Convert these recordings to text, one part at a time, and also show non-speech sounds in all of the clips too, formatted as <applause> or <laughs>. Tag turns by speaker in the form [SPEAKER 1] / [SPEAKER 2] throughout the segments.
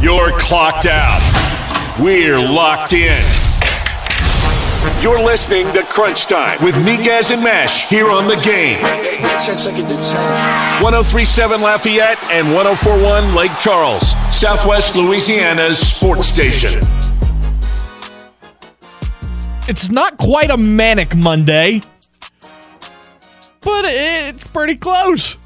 [SPEAKER 1] You're clocked out. We're locked in. You're listening to Crunch Time with Miguez and Mesh here on the game. 1037 Lafayette and 1041 Lake Charles, Southwest Louisiana's sports station.
[SPEAKER 2] It's not quite a manic Monday, but it's pretty close.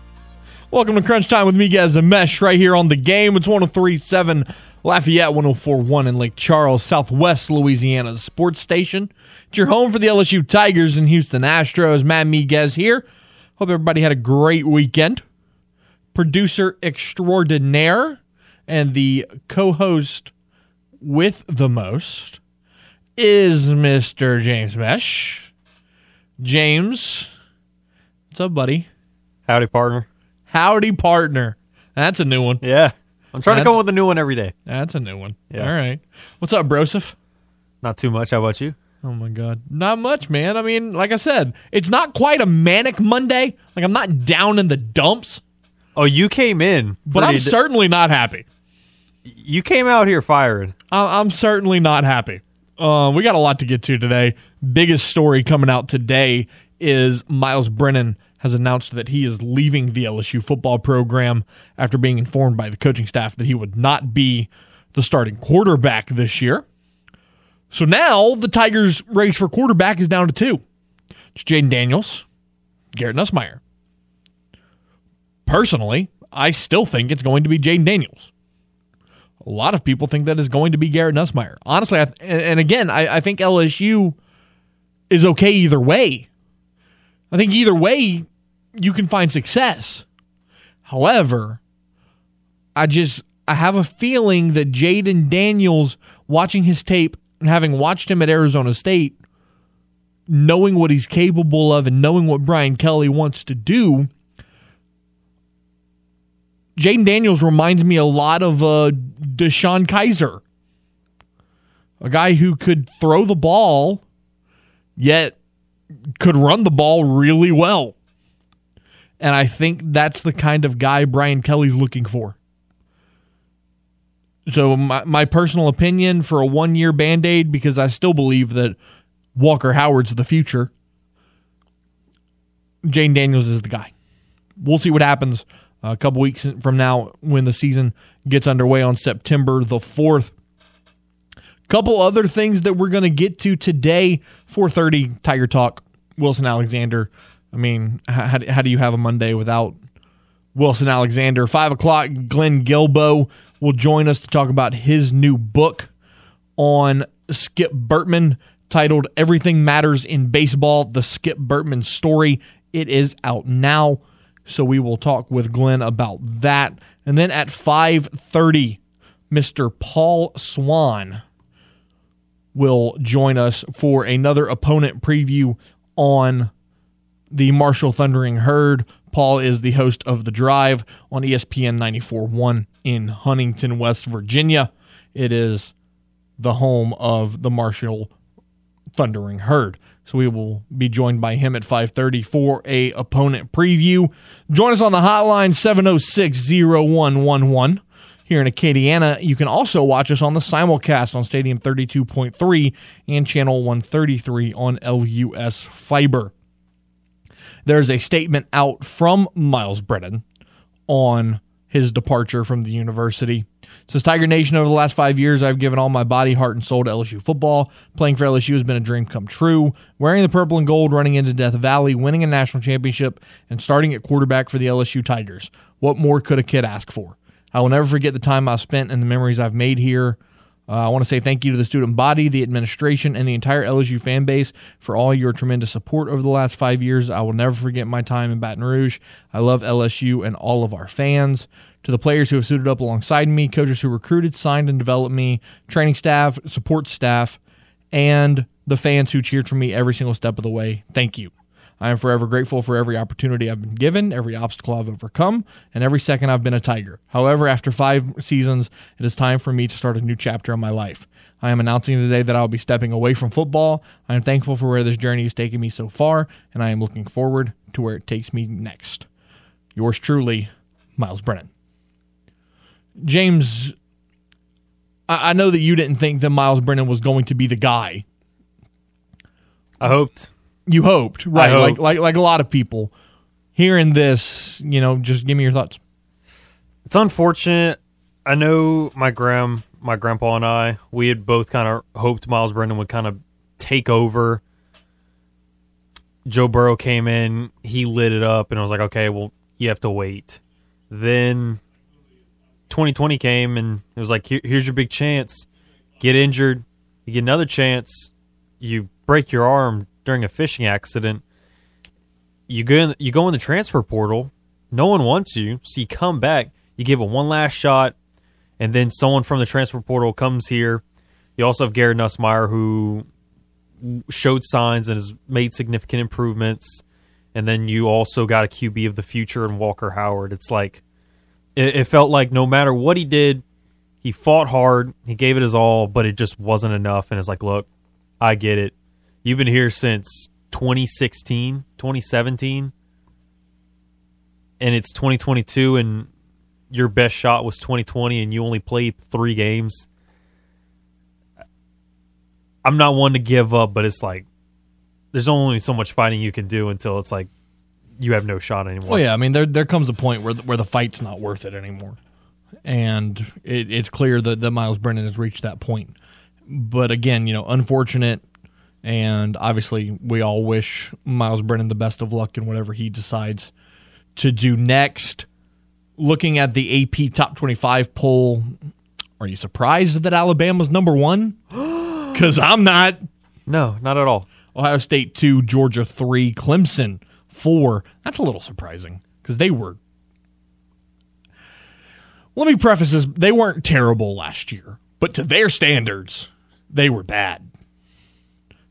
[SPEAKER 2] Welcome to Crunch Time with Miguez and Mesh right here on the game. It's 1037 Lafayette 1041 in Lake Charles, Southwest Louisiana's sports station. It's your home for the LSU Tigers and Houston Astros. Matt Miguez here. Hope everybody had a great weekend. Producer extraordinaire and the co host with the most is Mr. James Mesh. James, what's up, buddy?
[SPEAKER 3] Howdy, partner.
[SPEAKER 2] Howdy, partner. That's a new one.
[SPEAKER 3] Yeah. I'm trying to come up with a new one every day.
[SPEAKER 2] That's a new one.
[SPEAKER 3] Yeah.
[SPEAKER 2] All right. What's up, Broseph?
[SPEAKER 3] Not too much. How about you?
[SPEAKER 2] Oh my God. Not much, man. I mean, like I said, it's not quite a manic Monday. Like I'm not down in the dumps,
[SPEAKER 3] Oh, you came in,
[SPEAKER 2] but I'm
[SPEAKER 3] d-
[SPEAKER 2] certainly not happy.
[SPEAKER 3] you came out here firing.
[SPEAKER 2] I- I'm certainly not happy. Uh, we got a lot to get to today. Biggest story coming out today is Myles Brennan has announced that he is leaving the LSU football program after being informed by the coaching staff that he would not be the starting quarterback this year. So now the Tigers' race for quarterback is down to two. It's Jayden Daniels, Garrett Nussmeier. Personally, I still think it's going to be Jayden Daniels. A lot of people think that is going to be Garrett Nussmeier. Honestly, th- and, and again, I, I think LSU is okay either way. I think either way you can find success. However, I just I have a feeling that Jayden Daniels, watching his tape and having watched him at Arizona State, knowing what he's capable of and knowing what Brian Kelly wants to do, Jayden Daniels reminds me a lot of uh, DeShone Kizer, a guy who could throw the ball, yet could run the ball really well. And I think that's the kind of guy Brian Kelly's looking for. So my, my personal opinion for a one year band aid, because I still believe that Walker Howard's the future. Jayden Daniels is the guy. We'll see what happens a couple weeks from now when the season gets underway on September the 4th. Couple other things that we're going to get to today 4:30 Tiger Talk Wilson Alexander. I mean, how, how do you have a Monday without Wilson Alexander? Five o'clock. Glenn Guilbeau will join us to talk about his new book on Skip Bertman titled Everything Matters in Baseball: The Skip Bertman Story. It is out now. So we will talk with Glenn about that. And then at 5:30, Mr. Paul Swan will join us for another opponent preview on the Marshall Thundering Herd. Paul is the host of The Drive on ESPN 94.1 in Huntington, West Virginia. It is the home of the Marshall Thundering Herd. So we will be joined by him at 5:30 for a opponent preview. Join us on the hotline 706-0111 here in Acadiana. You can also watch us on the simulcast on Stadium 32.3 and channel 133 on LUS Fiber. There's a statement out from Myles Brennan on his departure from the university. It says Tiger Nation over the last five years, I've given all my body, heart, and soul to LSU football. Playing for LSU has been a dream come true. Wearing the purple and gold, running into Death Valley, winning a national championship, and starting at quarterback for the LSU Tigers. What more could a kid ask for? I will never forget the time I've spent and the memories I've made here. Uh, I want to say thank you to the student body, the administration, and the entire LSU fan base for all your tremendous support over the last five years. I will never forget my time in Baton Rouge. I love LSU and all of our fans. To the players who have suited up alongside me, coaches who recruited, signed, and developed me, training staff, support staff, and the fans who cheered for me every single step of the way, thank you. I am forever grateful for every opportunity I've been given, every obstacle I've overcome, and every second I've been a Tiger. However, after five seasons, it is time for me to start a new chapter in my life. I am announcing today that I'll be stepping away from football. I am thankful for where this journey has taken me so far, and I am looking forward to where it takes me next. Yours truly, Myles Brennan. James, I, I know that you didn't think that Myles Brennan was going to be the guy.
[SPEAKER 3] I hoped.
[SPEAKER 2] You hoped, right?
[SPEAKER 3] hoped.
[SPEAKER 2] Like like like a lot of people. Hearing this, you know, just give me your thoughts.
[SPEAKER 3] It's unfortunate. I know my gram, my grandpa and I, we had both kind of hoped Myles Brennan would kind of take over. Joe Burrow came in, he lit it up, and I was like, okay, well, you have to wait. Then 2020 came, and it was like, Here, here's your big chance. Get injured, you get another chance. You break your arm during a fishing accident. You go in, you go in the transfer portal. No one wants you, so you come back. You give it one last shot, and then someone from the transfer portal comes here. You also have Garrett Nussmeyer, who showed signs and has made significant improvements. And then you also got a QB of the future in Walker Howard. It's like it, it felt like no matter what he did, he fought hard, he gave it his all, but it just wasn't enough. And it's like, look, I get it. You've been here since 2016, 2017, and it's 2022, and your best shot was 2020, and you only played three games. I'm not one to give up, but it's like there's only so much fighting you can do until it's like you have no shot anymore.
[SPEAKER 2] Well, yeah, I mean, there there comes a point where where the fight's not worth it anymore, and it, it's clear that, that Myles Brennan has reached that point. But again, you know, unfortunate, and obviously, we all wish Myles Brennan the best of luck in whatever he decides to do next. Looking at the AP Top 25 poll, are you surprised that Alabama's number one? <gasps> Because I'm not.
[SPEAKER 3] No, not at all.
[SPEAKER 2] Ohio State 2, Georgia 3, Clemson 4. That's a little surprising because they were. Let me preface this they weren't terrible last year, but to their standards, they were bad.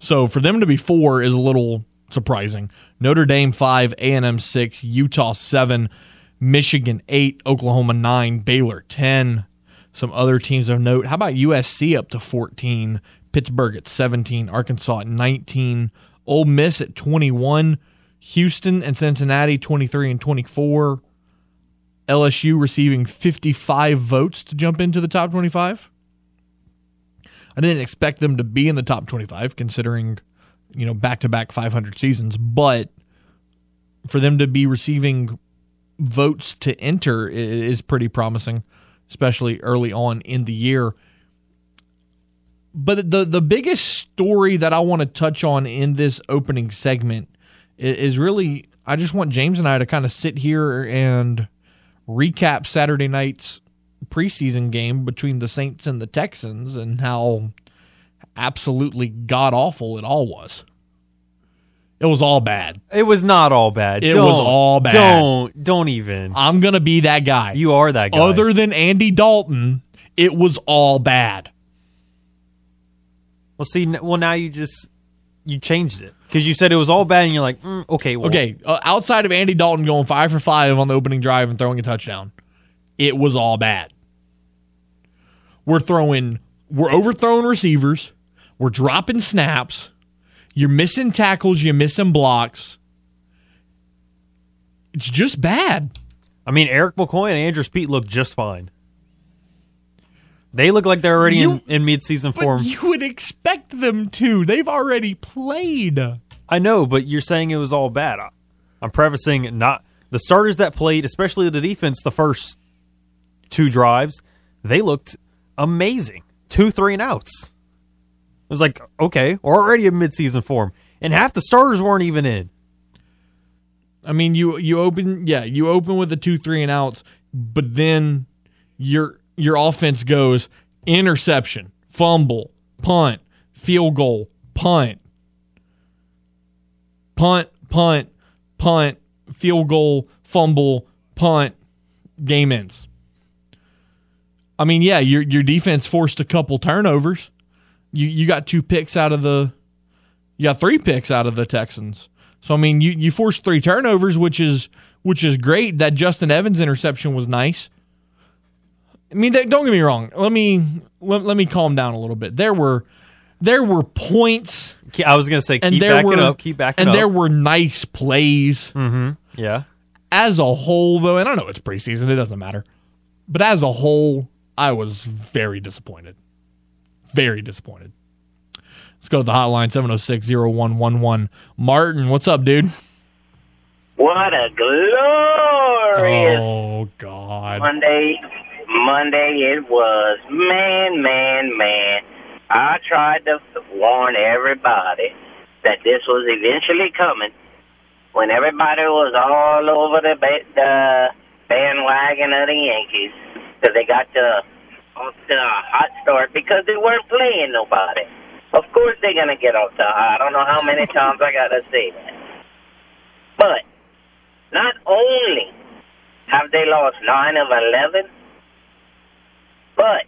[SPEAKER 2] So for them to be 4 is a little surprising. Notre Dame 5, A&M 6, Utah 7, Michigan 8, Oklahoma 9, Baylor 10. Some other teams of note. How about USC up to 14, Pittsburgh at 17, Arkansas at 19, Ole Miss at 21, Houston and Cincinnati 23 and 24. LSU receiving 55 votes to jump into the top 25. I didn't expect them to be in the top 25 considering, you know, back-to-back 500 seasons, but for them to be receiving votes to enter is pretty promising, especially early on in the year. But the the biggest story that I want to touch on in this opening segment is really I just want James and I to kind of sit here and recap Saturday night's preseason game between the Saints and the Texans and how absolutely god awful it all was. It was all bad.
[SPEAKER 3] It was not all bad.
[SPEAKER 2] It
[SPEAKER 3] Don't-
[SPEAKER 2] was all bad.
[SPEAKER 3] Don't don't even.
[SPEAKER 2] I'm going to be that guy.
[SPEAKER 3] You are that guy.
[SPEAKER 2] Other than Andy Dalton, it was all bad.
[SPEAKER 3] well, see, well now you just you changed it because you said it was all bad, and you're like, mm, okay, well,
[SPEAKER 2] Okay, uh, outside of Andy Dalton going 5 for 5 on the opening drive and throwing a touchdown, it was all bad. We're throwing we're overthrowing receivers, we're dropping snaps, you're missing tackles, you're missing blocks. It's just bad.
[SPEAKER 3] I mean, Erik McCoy and Andrus Peat look just fine. They look like they're already
[SPEAKER 2] You-
[SPEAKER 3] in, in mid-season
[SPEAKER 2] But
[SPEAKER 3] form.
[SPEAKER 2] you would expect them to. They've already played.
[SPEAKER 3] I know, but you're saying it was all bad. I- I'm prefacing not the starters that played, especially the defense, the first two drives, they looked amazing. Two three and outs. It was like, okay, we're already in midseason form. And half the starters weren't even in.
[SPEAKER 2] I mean, you you open yeah, you open with the two three and outs, but then your your offense goes interception, fumble, punt, field goal, punt, punt, punt, punt, field goal, fumble, punt, game ends. I mean, yeah, your your defense forced a couple turnovers. You you got two picks out of the you got three picks out of the Texans. So I mean, you you forced three turnovers, which is which is great. That Justin Evans interception was nice. I mean, that, don't get me wrong. Let me let, let me calm down a little bit. There were there were points
[SPEAKER 3] I was gonna say,
[SPEAKER 2] and
[SPEAKER 3] keep
[SPEAKER 2] there
[SPEAKER 3] backing
[SPEAKER 2] were
[SPEAKER 3] up, keep backing
[SPEAKER 2] and
[SPEAKER 3] up.
[SPEAKER 2] there were nice plays mm-hmm.
[SPEAKER 3] yeah.
[SPEAKER 2] as a whole, though. And I know it's preseason; it doesn't matter. But as a whole, I was very disappointed. Very disappointed. Let's go to the hotline 706 0111. Martin, what's up, dude?
[SPEAKER 4] What a glorious
[SPEAKER 2] Oh, God.
[SPEAKER 4] Monday. Monday it was. Man, man, man. I tried to warn everybody that this was eventually coming when everybody was all over the, ba- the bandwagon of the Yankees because they got the, off to a hot start because they weren't playing nobody. Of course they're to get off hot. I don't know how many times I got to say that. But not only have they lost 9 of 11, but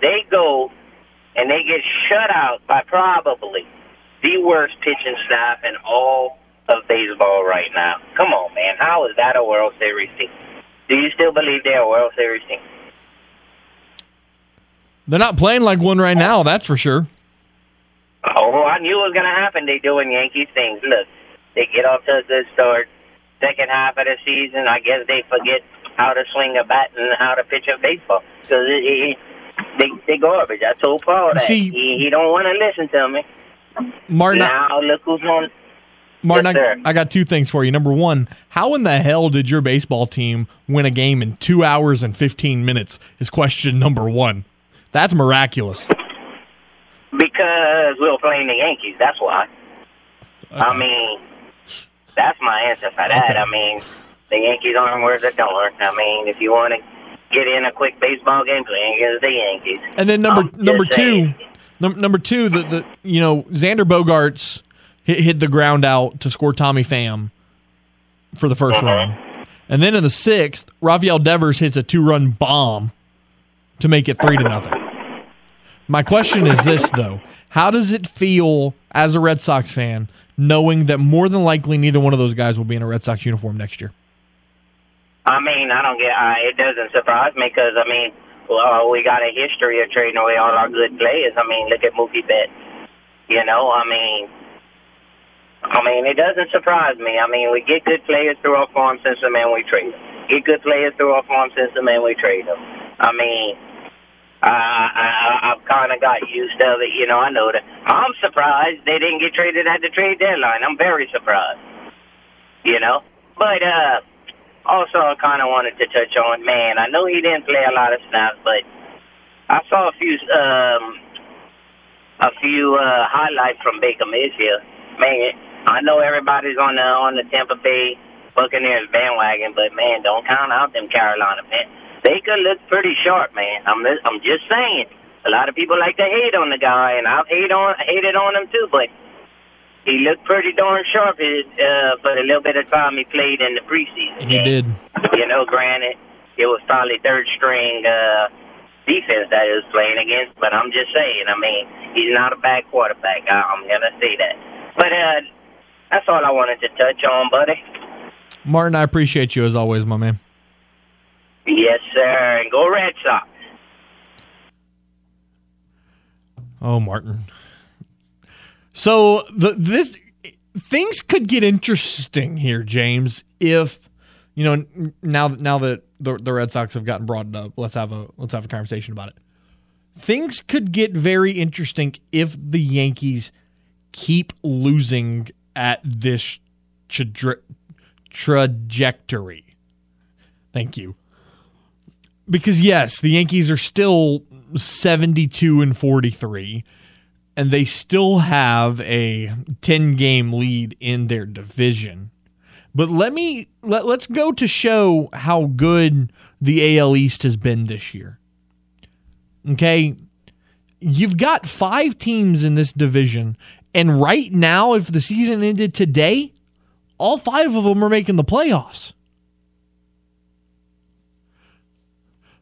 [SPEAKER 4] they go and they get shut out by probably the worst pitching staff in all of baseball right now. Come on, man. How is that a World Series team? Do you still believe they're a World Series team?
[SPEAKER 2] They're not playing like one right now, that's for sure.
[SPEAKER 4] Oh, I knew it was going to happen. They doing Yankees things. Look, they get off to a good start. Second half of the season, I guess they forget how to swing a bat and how to pitch a baseball. Because they they garbage. I told Paul that
[SPEAKER 2] See-
[SPEAKER 4] he, he don't want to listen to me.
[SPEAKER 2] Martin,
[SPEAKER 4] Now look who's on.
[SPEAKER 2] Martin,
[SPEAKER 4] Yes.
[SPEAKER 2] I, I got two things for you. Number one, how in the hell did your baseball team win a game in two hours and 15 minutes? Is question number one. That's miraculous.
[SPEAKER 4] Because we were playing the Yankees. That's why. I mean, that's my answer for that.
[SPEAKER 2] Okay.
[SPEAKER 4] I mean, the Yankees aren't worth a darn. I mean, if you want to get in a quick baseball game, playing against the Yankees.
[SPEAKER 2] And then number
[SPEAKER 4] I'm
[SPEAKER 2] number two, num- number two, the, the you know Xander Bogaerts hit, hit the ground out to score Tommy Pham for the 1st
[SPEAKER 4] Uh-huh.
[SPEAKER 2] run, and then in the sixth, Rafael Devers hits a two run bomb to make it three to nothing. My question is this though: How does it feel as a Red Sox fan knowing that more than likely neither one of those guys will be in a Red Sox uniform next year?
[SPEAKER 4] I mean, I don't get. Uh, it doesn't surprise me because I mean, well, we got a history of trading away all our good players. I mean, look at Mookie Betts. You know, I mean, I mean, it doesn't surprise me. I mean, we get good players through our farm system and we trade them. Get good players through our farm system and we trade them. I mean, I, I, I've kind of got used to it. You know, I know that. I'm surprised they didn't get traded at the trade deadline. I'm very surprised. You know, but uh, also I kind of wanted to touch on. Man, I know he didn't play a lot of snaps, but I saw a few um, a few uh, highlights from Baker Mayfield. Man, I know everybody's on the on the Tampa Bay Buccaneers bandwagon, but man, don't count out them Carolina man. Baker looked pretty sharp, man. I'm I'm just saying. A lot of people like to hate on the guy, and I've hate on hated on him too, but he looked pretty darn sharp uh, for the little bit of time he played in the preseason.
[SPEAKER 2] He
[SPEAKER 4] game.
[SPEAKER 2] did.
[SPEAKER 4] You know, granted, it was probably third string uh, defense that he was playing against, but I'm just saying. I mean, he's not a bad quarterback. I, I'm gonna say that. But uh, that's all I wanted to touch on, buddy.
[SPEAKER 2] Martin, I appreciate you as always, my man.
[SPEAKER 4] Yes, sir. And go Red Sox.
[SPEAKER 2] Oh, Martin. So the this things could get interesting here, James. If you know now now that the, the Red Sox have gotten brought up, let's have a let's have a conversation about it. Things could get very interesting if the Yankees keep losing at this tra- trajectory. Thank you. Because yes, the Yankees are still 72 and 43 and they still have a 10 game lead in their division. But let me let, let's go to show how good the AL East has been this year. Okay? You've got 5 teams in this division and right now if the season ended today, all 5 of them are making the playoffs.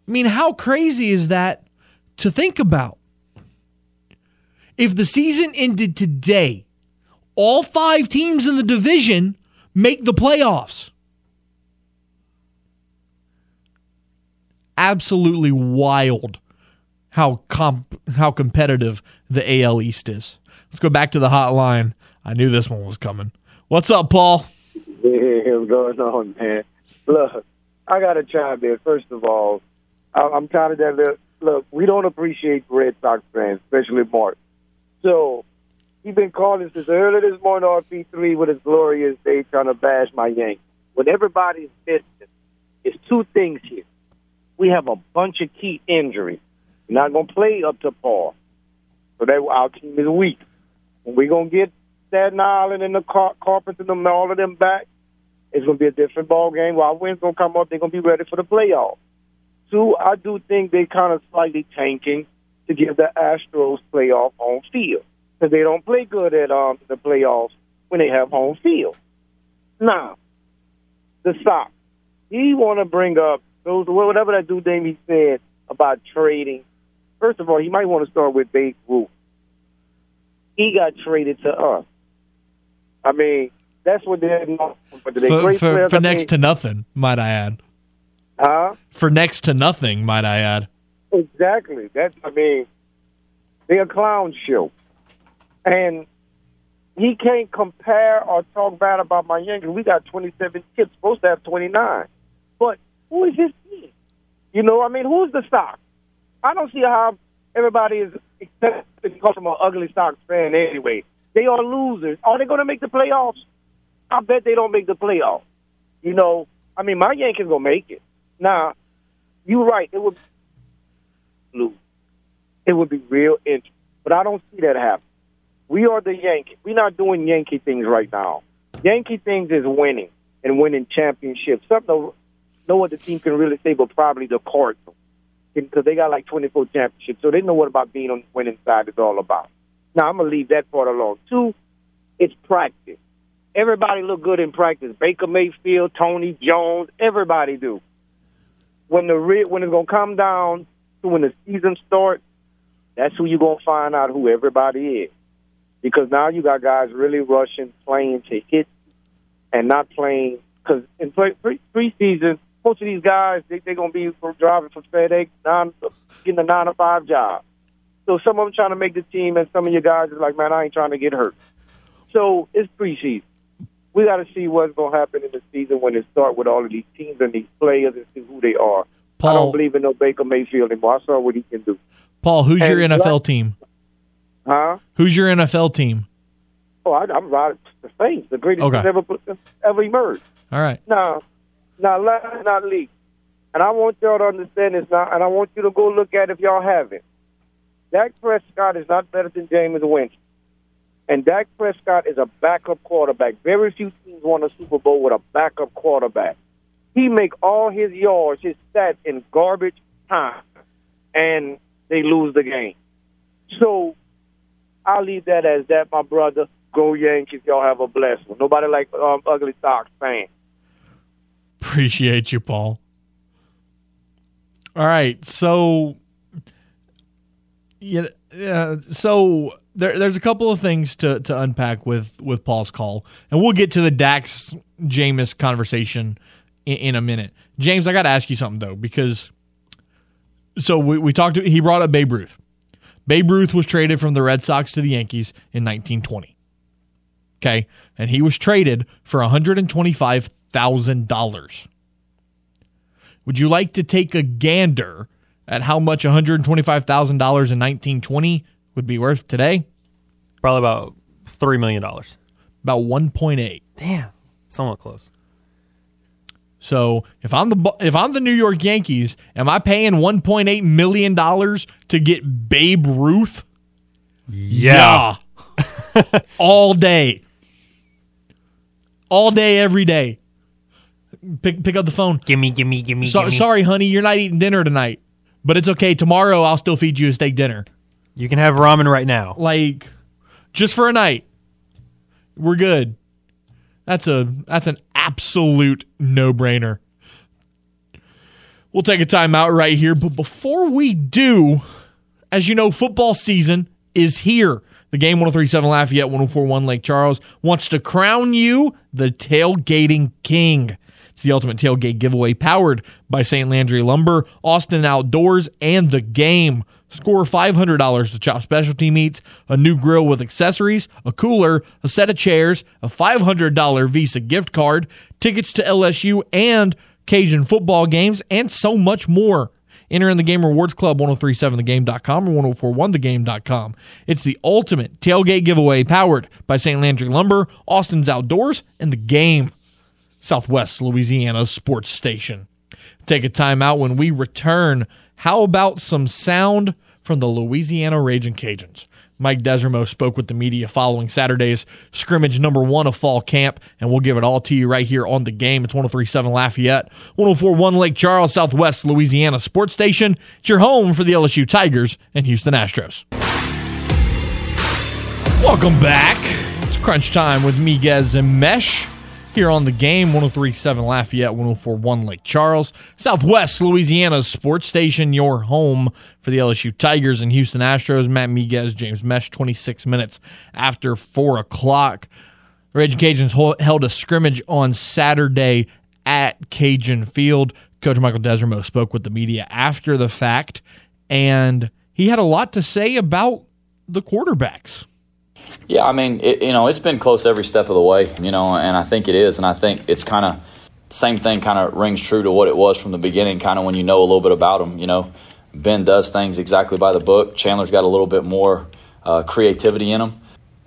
[SPEAKER 2] I mean, how crazy is that to think about? If the season ended today, all five teams in the division make the playoffs. Absolutely wild how comp- how competitive the AL East is. Let's go back to the hotline. I knew this one was coming. What's up, Paul? <laughs>
[SPEAKER 5] Yeah, what's going on, man? Look, I got to chime in. First of all, I'm tired of that. Look, we don't appreciate Red Sox fans, especially Mark. So he's been calling since early this morning on P3 with his glorious day trying to bash my Yankees. What everybody's missing is two things here. We have a bunch of key injuries. We're not going to play up to par. So that our team is weak. We're going to get Staten Island and the Car- Carpenter and all of them back, it's going to be a different ball game. While wins going to come up, they're going to be ready for the playoffs. Two, I do think they kind of slightly tanking to give the Astros playoff home field because they don't play good at um, the playoffs when they have home field. Now, the Sox, he want to bring up those whatever that dude name he said about trading. First of all, he might want to start with Babe Ruth. He got traded to us. I mean, that's what they're known for. They
[SPEAKER 2] For,
[SPEAKER 5] great
[SPEAKER 2] for,
[SPEAKER 5] players,
[SPEAKER 2] for
[SPEAKER 5] I
[SPEAKER 2] next
[SPEAKER 5] mean,
[SPEAKER 2] to nothing, might I add.
[SPEAKER 5] huh?
[SPEAKER 2] For next to nothing, might I add.
[SPEAKER 5] Exactly. That's I mean, they're a clown show, and he can't compare or talk bad about my Yankees. We got 27 kids, supposed to have 29, but who is his team? You know, I mean, who's the Sox? I don't see how everybody is to come from an ugly Sox fan anyway. They are losers. Are they going to make the playoffs? I bet they don't make the playoffs. You know, I mean, my Yankees gonna make it. Now, you're right. It would lose. It would be real interesting. But I don't see that happen. We are the Yankees. We're not doing Yankee things right now. Yankee things is winning and winning championships. Something no other team can really say, but probably the Cardinals. Because they got like 24 championships. So they know what about being on the winning side is all about. Now, I'm to leave that part alone. Two, it's practice. Everybody look good in practice. Baker Mayfield, Tony Jones, everybody do. When the re- when it's gonna come down to when the season starts, that's who you're gonna find out who everybody is. Because now you got guys really rushing, playing to hit, and not playing. Because in play, pre preseason, most of these guys they they're gonna be from driving from FedEx, nine, getting a nine to five job. So some of them trying to make the team, and some of your guys is like, man, I ain't trying to get hurt. So it's preseason. We got to see what's going to happen in the season when it start with all of these teams and these players and see who they are.
[SPEAKER 2] Paul, I
[SPEAKER 5] don't believe in no Baker Mayfield anymore. I saw what he can do.
[SPEAKER 2] Paul, who's your NFL
[SPEAKER 5] what-
[SPEAKER 2] team?
[SPEAKER 5] Huh?
[SPEAKER 2] Who's your NFL team?
[SPEAKER 5] Oh, I, I'm right. The Saints, the greatest
[SPEAKER 2] Okay.
[SPEAKER 5] ever ever emerged.
[SPEAKER 2] All right.
[SPEAKER 5] Now, now, last not least, and I want y'all to understand this now, and I want you to go look at it if y'all haven't. Dak Prescott is not better than Jameis Winston. And Dak Prescott is a backup quarterback. Very few teams won a Super Bowl with a backup quarterback. He make all his yards, his stats in garbage time, and they lose the game. So I'll leave that as that, my brother. Go Yankees. Y'all have a blessed one. Nobody like um, ugly Sox fan.
[SPEAKER 2] Appreciate you, Paul. All right, so yeah, so there, there's a couple of things to, to unpack with with Paul's call, and we'll get to the Dax Jameis conversation in, in a minute. James, I got to ask you something though, because so we, we talked. He brought up Babe Ruth. Babe Ruth was traded from the Red Sox to the Yankees in 1920. Okay, and he was traded for 125 thousand dollars. Would you like to take a gander at how much one hundred twenty-five thousand dollars in nineteen twenty would be worth today?
[SPEAKER 3] Probably about three million dollars.
[SPEAKER 2] About one point eight.
[SPEAKER 3] Damn, somewhat close.
[SPEAKER 2] So if I'm the if I'm the New York Yankees, am I paying one point eight million dollars to get Babe Ruth? Yeah. <laughs> All day. All day, every day. Pick pick up the phone.
[SPEAKER 3] Gimme, gimme, gimme,
[SPEAKER 2] So,
[SPEAKER 3] gimme.
[SPEAKER 2] sorry, honey, you're not eating dinner tonight, but it's okay. Tomorrow, I'll still feed you a steak dinner.
[SPEAKER 3] You can have ramen right now.
[SPEAKER 2] Like, just for a night, we're good. That's a that's an absolute no brainer. We'll take a timeout right here, but before we do, as you know, football season is here. The game 1037 Lafayette 1041 Lake Charles wants to crown you the tailgating king. It's the ultimate tailgate giveaway powered by St. Landry Lumber, Austin Outdoors, and the game. Score $500 to chop specialty meats, a new grill with accessories, a cooler, a set of chairs, a $500 Visa gift card, tickets to LSU and Cajun football games, and so much more. Enter in the Game Rewards Club 1037thegame.com or 1041thegame.com. It's the ultimate tailgate giveaway powered by St. Landry Lumber, Austin's Outdoors, and the game. Southwest Louisiana sports station. Take a time out when we return. How about some sound from the Louisiana Raging Cajuns? Mike Desormeaux spoke with the media following Saturday's scrimmage number one of fall camp, and we'll give it all to you right here on the game. It's 1037 Lafayette, 1041 Lake Charles, Southwest Louisiana Sports Station. It's your home for the LSU Tigers and Houston Astros. Welcome back. It's crunch time with Miguez and Mesh here on the game 1037 Lafayette, 1041 Lake Charles, Southwest Louisiana's sports station, your home for the LSU Tigers and Houston Astros. Matt Miguez, James Mesh, 26 minutes after 4 o'clock. The Raging Cajuns held a scrimmage on Saturday at Cajun Field. Coach Michael Desormeaux spoke with the media after the fact, and he had a lot to say about the quarterbacks.
[SPEAKER 6] Yeah, I mean, it, you know, it's been close every step of the way, you know, and I think it is, and I think it's kind of same thing. Kind of rings true to what it was from the beginning. Kind of when you know a little bit about him, you know, Ben does things exactly by the book. Chandler's got a little bit more uh, creativity in him.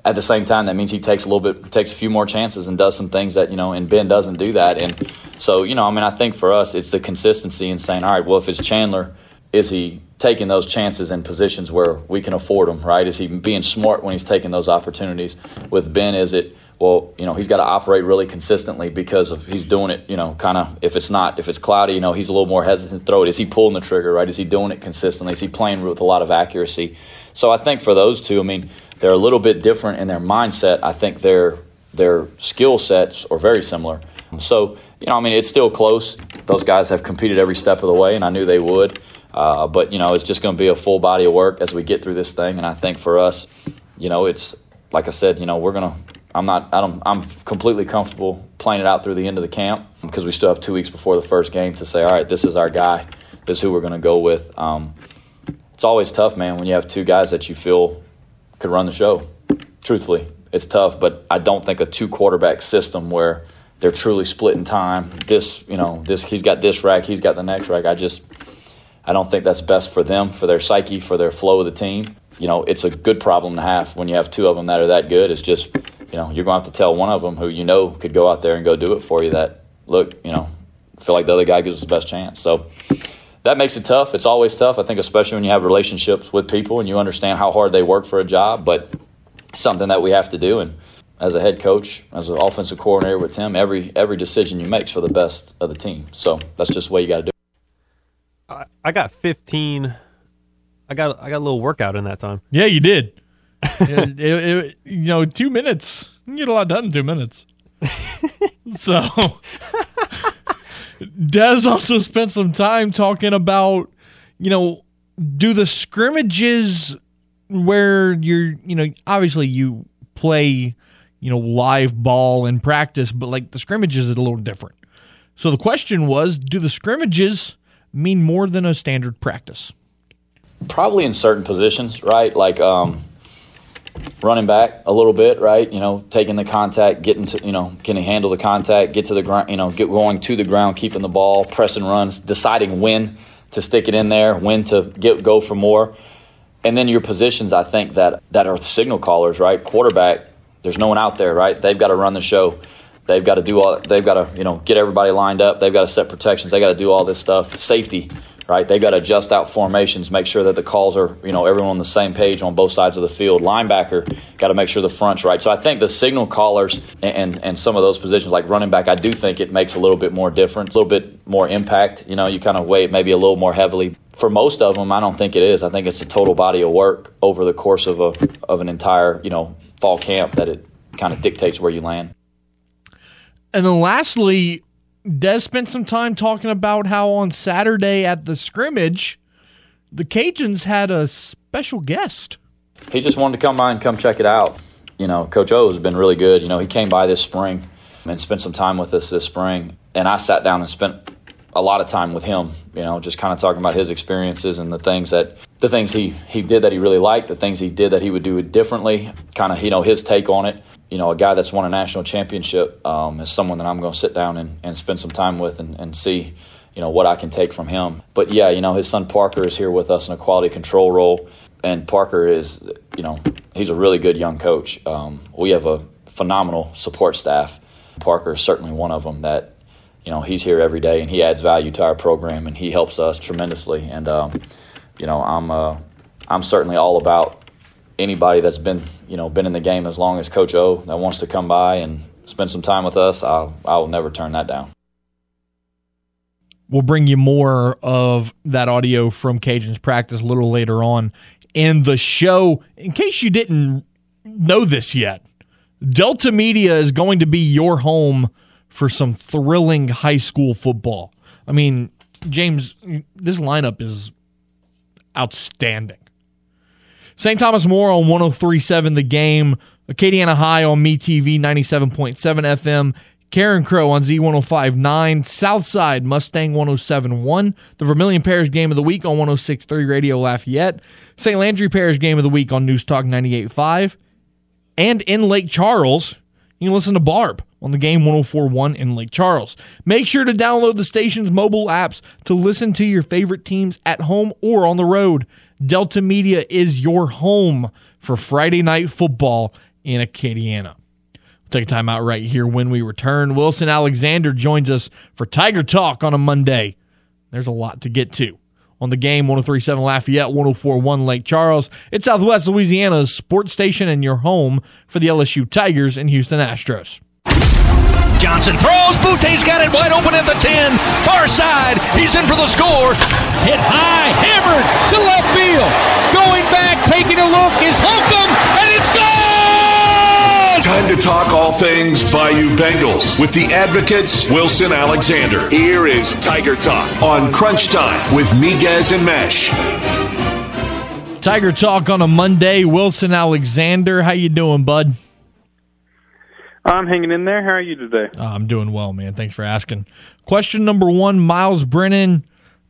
[SPEAKER 6] At the same time, that means he takes a little bit, takes a few more chances, and does some things that you know. And Ben doesn't do that, and so you know, I mean, I think for us, it's the consistency in saying, all right, well, if it's Chandler, is he taking those chances in positions where we can afford them, right? Is he being smart when he's taking those opportunities? With Ben, is it, well, you know, he's got to operate really consistently because of he's doing it, you know, kind of if it's not, if it's cloudy, you know, he's a little more hesitant to throw it. Is he pulling the trigger, right? Is he doing it consistently? Is he playing with a lot of accuracy? So I think for those two, I mean, they're a little bit different in their mindset. I think their their skill sets are very similar. So, you know, I mean, it's still close. Those guys have competed every step of the way, and I knew they would. Uh, but you know, it's just going to be a full body of work as we get through this thing. And I think for us, you know, it's like I said, you know, we're gonna. I'm not. I don't. I'm completely comfortable playing it out through the end of the camp because we still have two weeks before the first game to say, all right, this is our guy. This is who we're going to go with. Um, it's always tough, man, when you have two guys that you feel could run the show. Truthfully, it's tough, but I don't think a two quarterback system where they're truly splitting time. This, you know, this he's got this rack, he's got the next rack. I just I don't think that's best for them, for their psyche, for their flow of the team. You know, it's a good problem to have when you have two of them that are that good. It's just, you know, you're going to have to tell one of them who you know could go out there and go do it for you that, look, you know, feel like the other guy gives us the best chance. So that makes it tough. It's always tough, I think, especially when you have relationships with people and you understand how hard they work for a job, but something that we have to do. And as a head coach, as an offensive coordinator with Tim, every every decision you make is for the best of the team. So that's just the way you got to do it.
[SPEAKER 3] I, got 15. I got I got a little workout in that time.
[SPEAKER 2] Yeah, you did. <laughs> it, it, it, you know, two minutes. You get a lot done in two minutes. <laughs> so, Des also spent some time talking about, you know, do the scrimmages where you're, you know, obviously you play, you know, live ball in practice, but like the scrimmages is a little different. So the question was, do the scrimmages mean more than a standard practice?
[SPEAKER 6] Probably in certain positions, right? Like um, running back a little bit, right? You know, taking the contact, getting to, you know, can he handle the contact, get to the ground, you know, get going to the ground, keeping the ball, pressing runs, deciding when to stick it in there, when to get go for more. And then your positions, I think that that are signal callers, right? Quarterback, there's no one out there, right? They've got to run the show. They've got to do all. They've got to you know get everybody lined up. They've got to set protections. They got to do all this stuff. Safety, right? They've got to adjust out formations, make sure that the calls are you know everyone on the same page on both sides of the field. Linebacker got to make sure the front's right. So I think the signal callers and, and, and some of those positions like running back, I do think it makes a little bit more difference, a little bit more impact. You know, you kind of weigh it maybe a little more heavily. For most of them, I don't think it is. I think it's a total body of work over the course of a of an entire you know fall camp that it kind of dictates where you land.
[SPEAKER 2] And then lastly, Des spent some time talking about how on Saturday at the scrimmage, the Cajuns had a special guest.
[SPEAKER 6] He just wanted to come by and come check it out. You know, Coach O has been really good. You know, he came by this spring and spent some time with us this spring. And I sat down and spent a lot of time with him, you know, just kind of talking about his experiences and the things that the things he he did that he really liked, the things he did that he would do differently, kind of you know his take on it you know, a guy that's won a national championship um, is someone that I'm going to sit down and, and spend some time with and, and see you know what I can take from him. But yeah, you know his son Parker is here with us in a quality control role, and Parker is you know he's a really good young coach. Um, we have a phenomenal support staff. Parker is certainly one of them that you know he's here every day and he adds value to our program and he helps us tremendously. And um, you know I'm uh, I'm certainly all about anybody that's been you know been in the game as long as Coach O that wants to come by and spend some time with us. I'll I will never turn that down.
[SPEAKER 2] We'll bring you more of that audio from Cajuns practice a little later on in the show. In case you didn't know this yet, Delta Media is going to be your home for some thrilling high school football. I mean, James, this lineup is outstanding. St. Thomas More on 1037 The Game, Acadiana High on MeTV 97.7 FM, Carencro on Z1059, Southside Mustang 1071, the Vermilion Parish Game of the Week on 1063 Radio Lafayette, St. Landry Parish Game of the Week on News Talk 98.5, and in Lake Charles, you can listen to Barbe on the game 1041 in Lake Charles. Make sure to download the station's mobile apps to listen to your favorite teams at home or on the road. Delta Media is your home for Friday night football in Acadiana. We'll take a time out right here when we return. Wilson Alexander joins us for Tiger Talk on a Monday. There's a lot to get to on the game 1037 Lafayette, 1041 Lake Charles. It's Southwest Louisiana's sports station and your home for the LSU Tigers and Houston Astros.
[SPEAKER 7] Johnson throws. Boutte's got it wide open at the 10. Far side. He's in for the score. Hit high. Hammered to left field. Going back, taking a look is Holcomb, and it's gone!
[SPEAKER 1] Time to talk all things Bayou Bengals with the advocates Wilson Alexander. Here is Tiger Talk on Crunch Time with Miguez and Mesh.
[SPEAKER 2] Tiger Talk on a Monday. Wilson Alexander, how you doing, bud?
[SPEAKER 8] I'm hanging in there. How are you today?
[SPEAKER 2] Uh, I'm doing well, man. Thanks for asking. Question number one Myles Brennan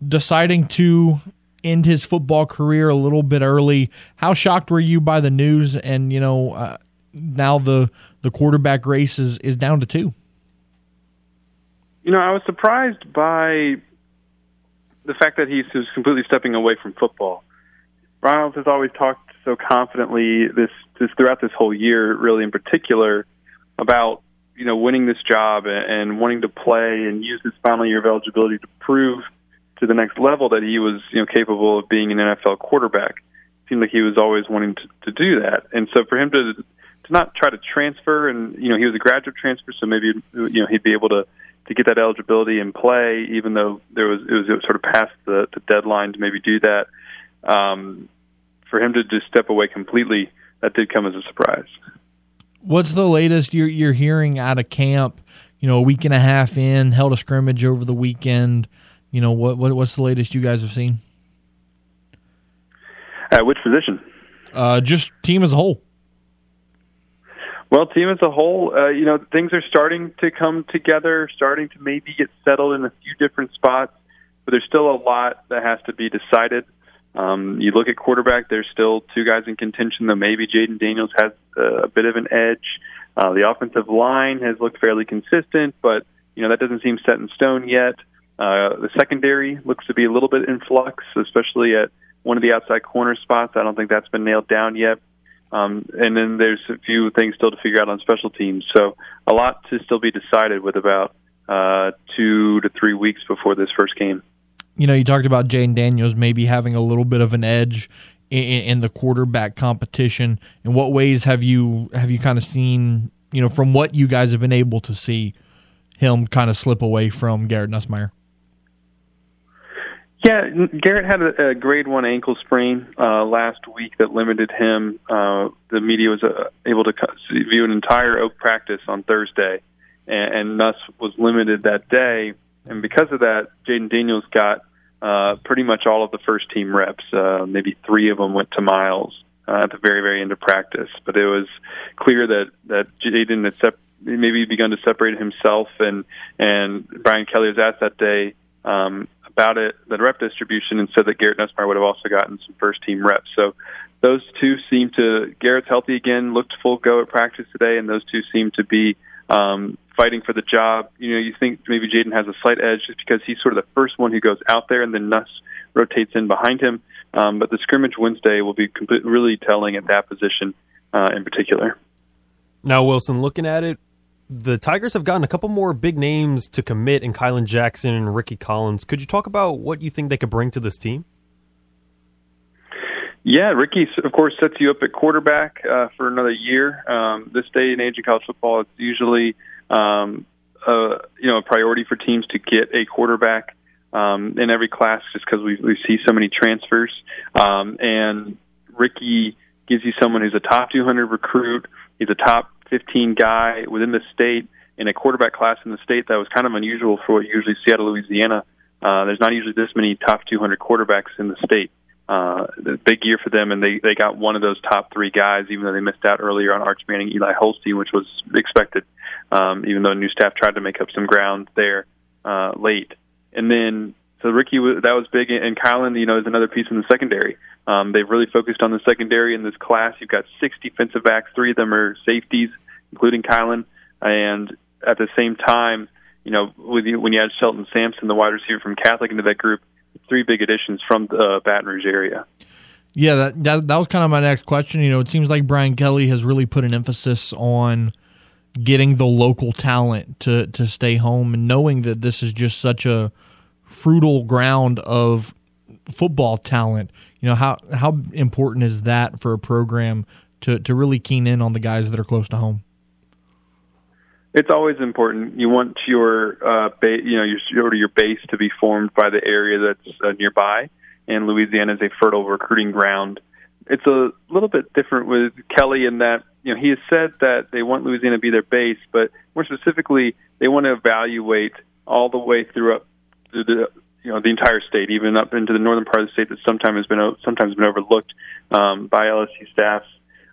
[SPEAKER 2] deciding to end his football career a little bit early. How shocked were you by the news? And, you know, uh, now the, the quarterback race is, is down to two.
[SPEAKER 8] You know, I was surprised by the fact that he's just completely stepping away from football. Myles has always talked so confidently this, this throughout this whole year, really in particular, about you know winning this job and wanting to play and use his final year of eligibility to prove to the next level that he was you know capable of being an NFL quarterback. It seemed like he was always wanting to, to do that, and so for him to to not try to transfer, and you know he was a graduate transfer, so maybe you know he'd be able to to get that eligibility and play, even though there was it was, it was sort of past the, the deadline to maybe do that. Um, for him to just step away completely, that did come as a surprise.
[SPEAKER 2] What's the latest you're you're hearing out of camp? You know, a week and a half in, held a scrimmage over the weekend. You know, what, what what's the latest you guys have seen?
[SPEAKER 8] At which position?
[SPEAKER 2] Uh, just team as a whole.
[SPEAKER 8] Well, team as a whole, uh, you know, things are starting to come together, starting to maybe get settled in a few different spots, but there's still a lot that has to be decided. Um, you look at quarterback, there's still two guys in contention, though maybe Jayden Daniels has uh, a bit of an edge. Uh, the offensive line has looked fairly consistent, but you know that doesn't seem set in stone yet. Uh, the secondary looks to be a little bit in flux, especially at one of the outside corner spots. I don't think that's been nailed down yet. Um, and then there's a few things still to figure out on special teams. So a lot to still be decided with about uh, two to three weeks before this first game
[SPEAKER 2] you know, you talked about Jayden Daniels maybe having a little bit of an edge in, in, the quarterback competition. In what ways have you have you kind of seen, you know, from what you guys have been able to see, him kind of slip away from Garrett Nussmeier?
[SPEAKER 8] Yeah, Garrett had a, a grade one ankle sprain uh, last week that limited him. Uh, the media was uh, able to view an entire Oak practice on Thursday, and, and Nuss was limited that day and because of that, Jayden Daniels got uh, pretty much all of the first team reps. Uh, maybe three of them went to Myles uh, at the very, very end of practice. But it was clear that that Jayden had sep- maybe begun to separate himself, and and Brian Kelly was asked that day um, about it, the rep distribution, and said that Garrett Nussmeier would have also gotten some first team reps. So those two seem to Garrett's healthy again, looked full go at practice today, and those two seem to be um, fighting for the job. You know, you think maybe Jayden has a slight edge just because he's sort of the first one who goes out there, and then Nuss rotates in behind him. Um, but the scrimmage Wednesday will be complete, really telling at that position uh, in particular.
[SPEAKER 3] Now, Wilson, looking at it, the Tigers have gotten a couple more big names to commit in Kylan Jackson and Rickie Collins. Could you talk about what you think they could bring to this team?
[SPEAKER 8] Yeah, Rickie, of course, sets you up at quarterback uh, for another year. Um, this day and age in college football, it's usually um, a, you know a priority for teams to get a quarterback um, in every class, just because we we see so many transfers. Um, and Rickie gives you someone who's a top 200 recruit. He's a top 15 guy within the state in a quarterback class in the state that was kind of unusual for what usually see out of Louisiana. Uh, there's not usually this many top 200 quarterbacks in the state uh, big year for them, and they they got one of those top three guys, even though they missed out earlier on Arch Manning, Eli Holstein, which was expected. Um, even though new staff tried to make up some ground there uh, late, and then so Rickie that was big, and Kylan, you know, is another piece in the secondary. Um, they've really focused on the secondary in this class. You've got six defensive backs, three of them are safeties, including Kylan, and at the same time, you know, with you, when you add Shelton Sampson, the wide receiver from Catholic, into that group, three big additions from the Baton Rouge area.
[SPEAKER 2] Yeah, that, that that was kind of my next question. You know, it seems like Brian Kelly has really put an emphasis on getting the local talent to to stay home and knowing that this is just such a fruitful ground of football talent. You know, how how important is that for a program to to really keen in on the guys that are close to home?
[SPEAKER 8] It's always important. You want your uh, ba- you know your your base to be formed by the area that's uh, nearby, and Louisiana is a fertile recruiting ground. It's a little bit different with Kelly in that you know he has said that they want Louisiana to be their base, but more specifically, they want to evaluate all the way through up to the you know the entire state, even up into the northern part of the state that sometimes has been sometimes been overlooked um, by LSU staffs.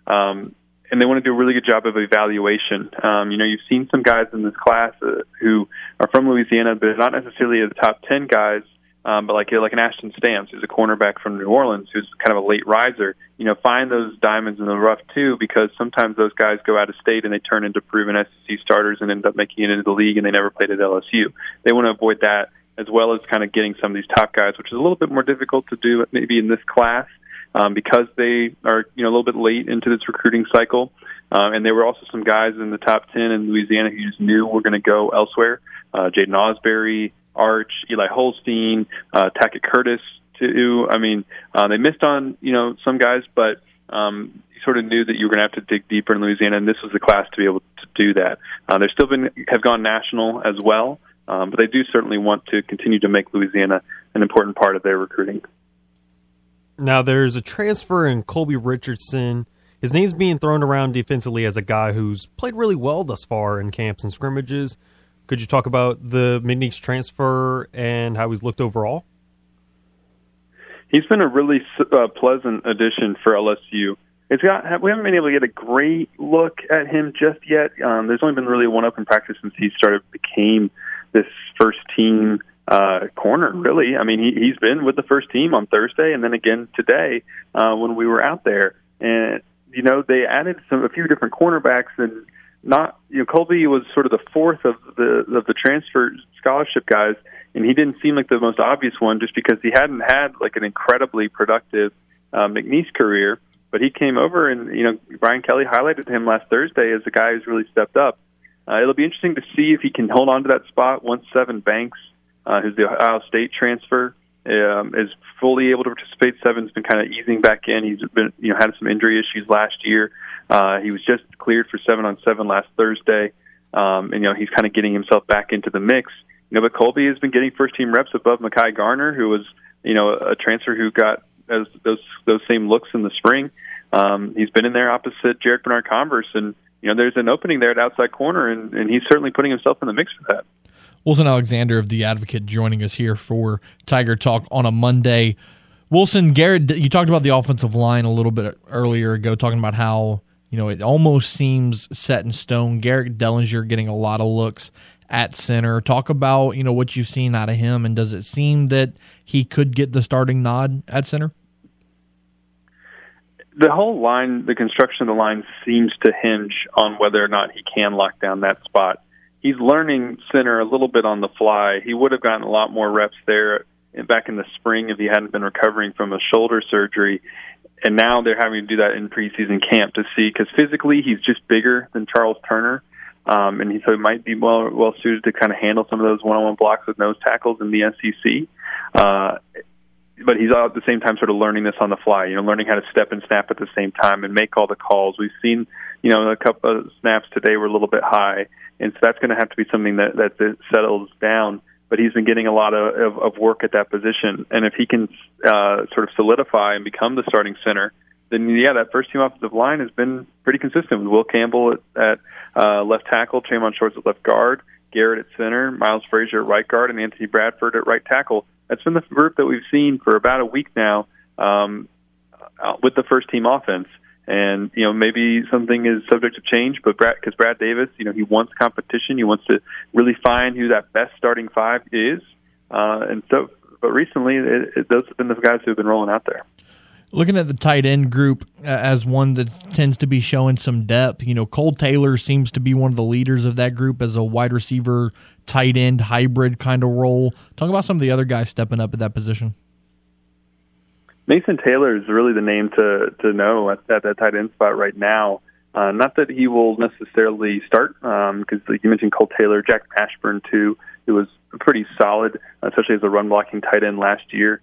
[SPEAKER 8] Um, and they want to do a really good job of evaluation. Um, you know, you've seen some guys in this class uh, who are from Louisiana, but not necessarily the top ten guys. Um, but like like an Ashton Stamps, who's a cornerback from New Orleans, who's kind of a late riser. You know, find those diamonds in the rough too, because sometimes those guys go out of state and they turn into proven SEC starters and end up making it into the league, and they never played at LSU. They want to avoid that as well as kind of getting some of these top guys, which is a little bit more difficult to do maybe in this class um, because they are you know a little bit late into this recruiting cycle. Uh, and there were also some guys in the top ten in Louisiana who just knew we're going to go elsewhere. Uh, Jaiden Ausberry, Arch, Eli Holstein, uh, Tackett Curtis. Too. I mean, uh, they missed on you know some guys, but um, you sort of knew that you were going to have to dig deeper in Louisiana, and this was the class to be able to do that. Uh, they've still been have gone national as well, um, but they do certainly want to continue to make Louisiana an important part of their recruiting.
[SPEAKER 3] Now there's a transfer in Colby Richardson. His name's being thrown around defensively as a guy who's played really well thus far in camps and scrimmages. Could you talk about the McNeese transfer and how he's looked overall?
[SPEAKER 8] He's been a really uh, pleasant addition for LSU. It's got we haven't been able to get a great look at him just yet. Um, there's only been really one open practice since he started became this first team uh, corner, really. I mean, he, he's been with the first team on Thursday and then again today uh, when we were out there. And, you know, they added some a few different cornerbacks and not, you know, Colby was sort of the fourth of the of the transfer scholarship guys, and he didn't seem like the most obvious one just because he hadn't had like an incredibly productive uh, McNeese career. But he came over, and you know, Brian Kelly highlighted him last Thursday as a guy who's really stepped up. Uh, it'll be interesting to see if he can hold on to that spot once Sevyn Banks uh, who's the Ohio State transfer, um, is fully able to participate. Sevyn's been kind of easing back in. He's been, you know, had some injury issues last year. Uh, he was just cleared for seven on seven last Thursday, um, and you know he's kind of getting himself back into the mix. You know, but Colby has been getting first team reps above Mekhi Garner, who was, you know, a transfer who got those those those same looks in the spring. Um, he's been in there opposite Jarrick Bernard-Converse, and you know, there's an opening there at outside corner, and, and he's certainly putting himself in the mix for that.
[SPEAKER 2] Wilson Alexander of The Advocate joining us here for Tiger Talk on a Monday. Wilson, Garrett, you talked about the offensive line a little bit earlier ago, talking about how, you know, it almost seems set in stone. Garrett Dellinger getting a lot of looks at center. Talk about, you know, what you've seen out of him, and does it seem that he could get the starting nod at center?
[SPEAKER 8] The whole line, the construction of the line seems to hinge on whether or not he can lock down that spot he's learning center a little bit on the fly. He would have gotten a lot more reps there back in the spring if he hadn't been recovering from a shoulder surgery. And now they're having to do that in preseason camp to see because physically he's just bigger than Charles Turner, um, and he so he might be well well suited to kind of handle some of those one-on-one blocks with nose tackles in the SEC. Uh, but he's at the same time sort of learning this on the fly, you know, learning how to step and snap at the same time and make all the calls. We've seen, you know, a couple of snaps today were a little bit high, and so that's going to have to be something that that settles down. But he's been getting a lot of, of, of work at that position, and if he can uh, sort of solidify and become the starting center, then yeah, that first team offensive line has been pretty consistent with Will Campbell at, at uh, left tackle, Tre'Mon Shorts at left guard, Garrett at center, Miles Frazier at right guard, and Anthony Bradford at right tackle that's been the group that we've seen for about a week now um, uh, with the first team offense. And you know maybe something is subject to change, but Brad because Brad Davis, you know, he wants competition. He wants to really find who that best starting five is. Uh, and so, but recently, it, it, those have been the guys who have been rolling out there.
[SPEAKER 2] Looking at the tight end group uh, as one that tends to be showing some depth, you know, Cole Taylor seems to be one of the leaders of that group as a wide receiver, tight end hybrid kind of role. Talk about some of the other guys stepping up at that position.
[SPEAKER 8] Mason Taylor is really the name to to know at, at that tight end spot right now. Uh, not that he will necessarily start, because um, like you mentioned Cole Taylor, Jack Mashburn too, who was pretty solid, especially as a run blocking tight end last year.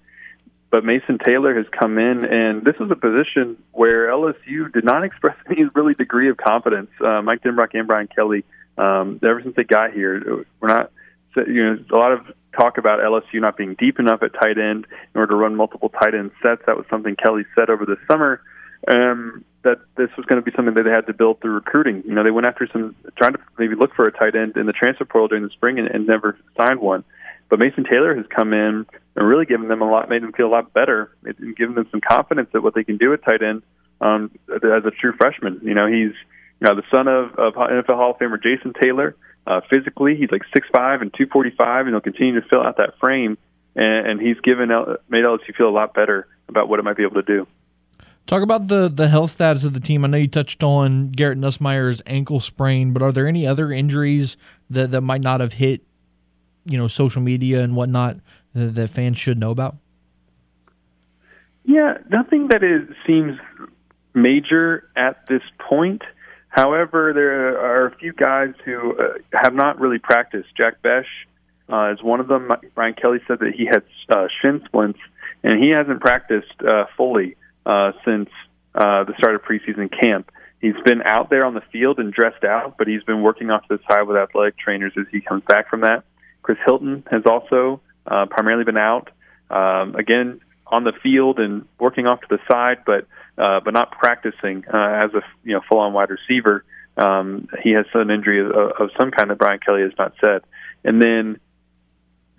[SPEAKER 8] But Mason Taylor has come in, and this was a position where LSU did not <laughs> express any really degree of confidence. Uh, Mike Denbrock and Brian Kelly, um, ever since they got here, we're not. You know, a lot of talk about LSU not being deep enough at tight end in order to run multiple tight end sets. That was something Kelly said over the summer. Um, that this was going to be something that they had to build through recruiting. You know, they went after some, trying to maybe look for a tight end in the transfer portal during the spring and, and never signed one. But Mason Taylor has come in and really given them a lot, made them feel a lot better, and given them some confidence at what they can do at tight end um, as a true freshman. You know, he's you know the son of, of NFL Hall of Famer Jason Taylor. Uh, physically, he's like six five and two forty five, and he'll continue to fill out that frame. And, and he's given made LSU feel a lot better about what it might be able to do.
[SPEAKER 2] Talk about the the health status of the team. I know you touched on Garrett Nussmeier's ankle sprain, but are there any other injuries that, that might not have hit, you know, social media and whatnot that, that fans should know about?
[SPEAKER 8] Yeah, nothing that is seems major at this point. However, there are a few guys who uh, have not really practiced. Jack Bech uh, is one of them. Brian Kelly said that he had uh, shin splints, and he hasn't practiced uh, fully uh, since uh, the start of preseason camp. He's been out there on the field and dressed out, but he's been working off to the side with athletic trainers as he comes back from that. Chris Hilton has also uh, primarily been out. Um, again, on the field and working off to the side, but uh, but not practicing uh, as a you know full on wide receiver. Um, he has an injury of, of some kind that Brian Kelly has not said. And then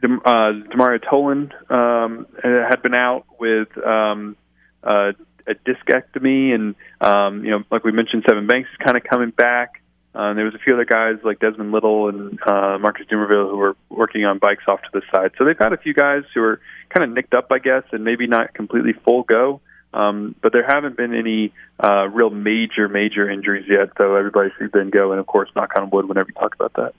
[SPEAKER 8] uh, Demario Tolan um, had been out with um, uh, a discectomy, and um, you know, like we mentioned, Sevyn Banks is kind of coming back. Uh, there was a few other guys like Desmond Little and uh, Marcus Dumervil who were working on bikes off to the side. So they've had a few guys who are kind of nicked up, I guess, and maybe not completely full go. Um, but there haven't been any uh, real major, major injuries yet. So everybody's been go, and of course, knock on wood whenever you talk about that.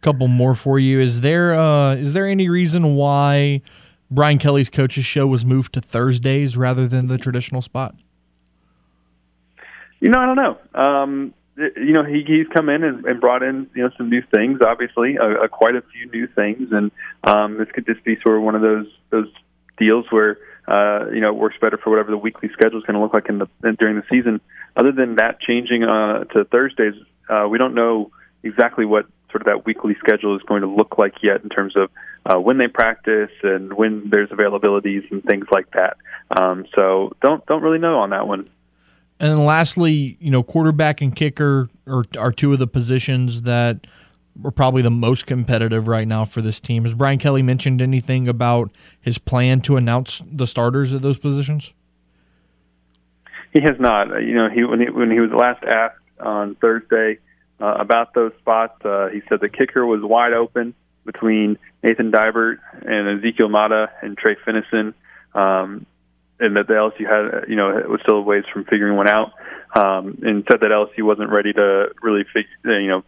[SPEAKER 2] Couple more for you. Is there uh, is there any reason why Brian Kelly's coaches show was moved to Thursdays rather than the traditional spot?
[SPEAKER 8] You know, I don't know. Um, you know, he he's come in and, and brought in you know some new things. Obviously, quite a few new things, and um, this could just be sort of one of those those deals where uh, you know it works better for whatever the weekly schedule is going to look like in the in, during the season. Other than that changing uh, to Thursdays, uh, we don't know exactly what sort of that weekly schedule is going to look like yet in terms of uh, when they practice and when there's availabilities and things like that. Um, so don't don't really know on that one.
[SPEAKER 2] And then lastly, you know, quarterback and kicker are, are two of the positions that are probably the most competitive right now for this team. Has Brian Kelly mentioned anything about his plan to announce the starters at those positions?
[SPEAKER 8] He has not. Uh, you know, he when he when he was last asked on Thursday uh, about those spots, uh, he said the kicker was wide open between Nathan Dibert and Ezekiel Mata and Trey Finnison. Um, and that the LSU had, you know, was still a ways from figuring one out, um, and said that LSU wasn't ready to really, fig- you know,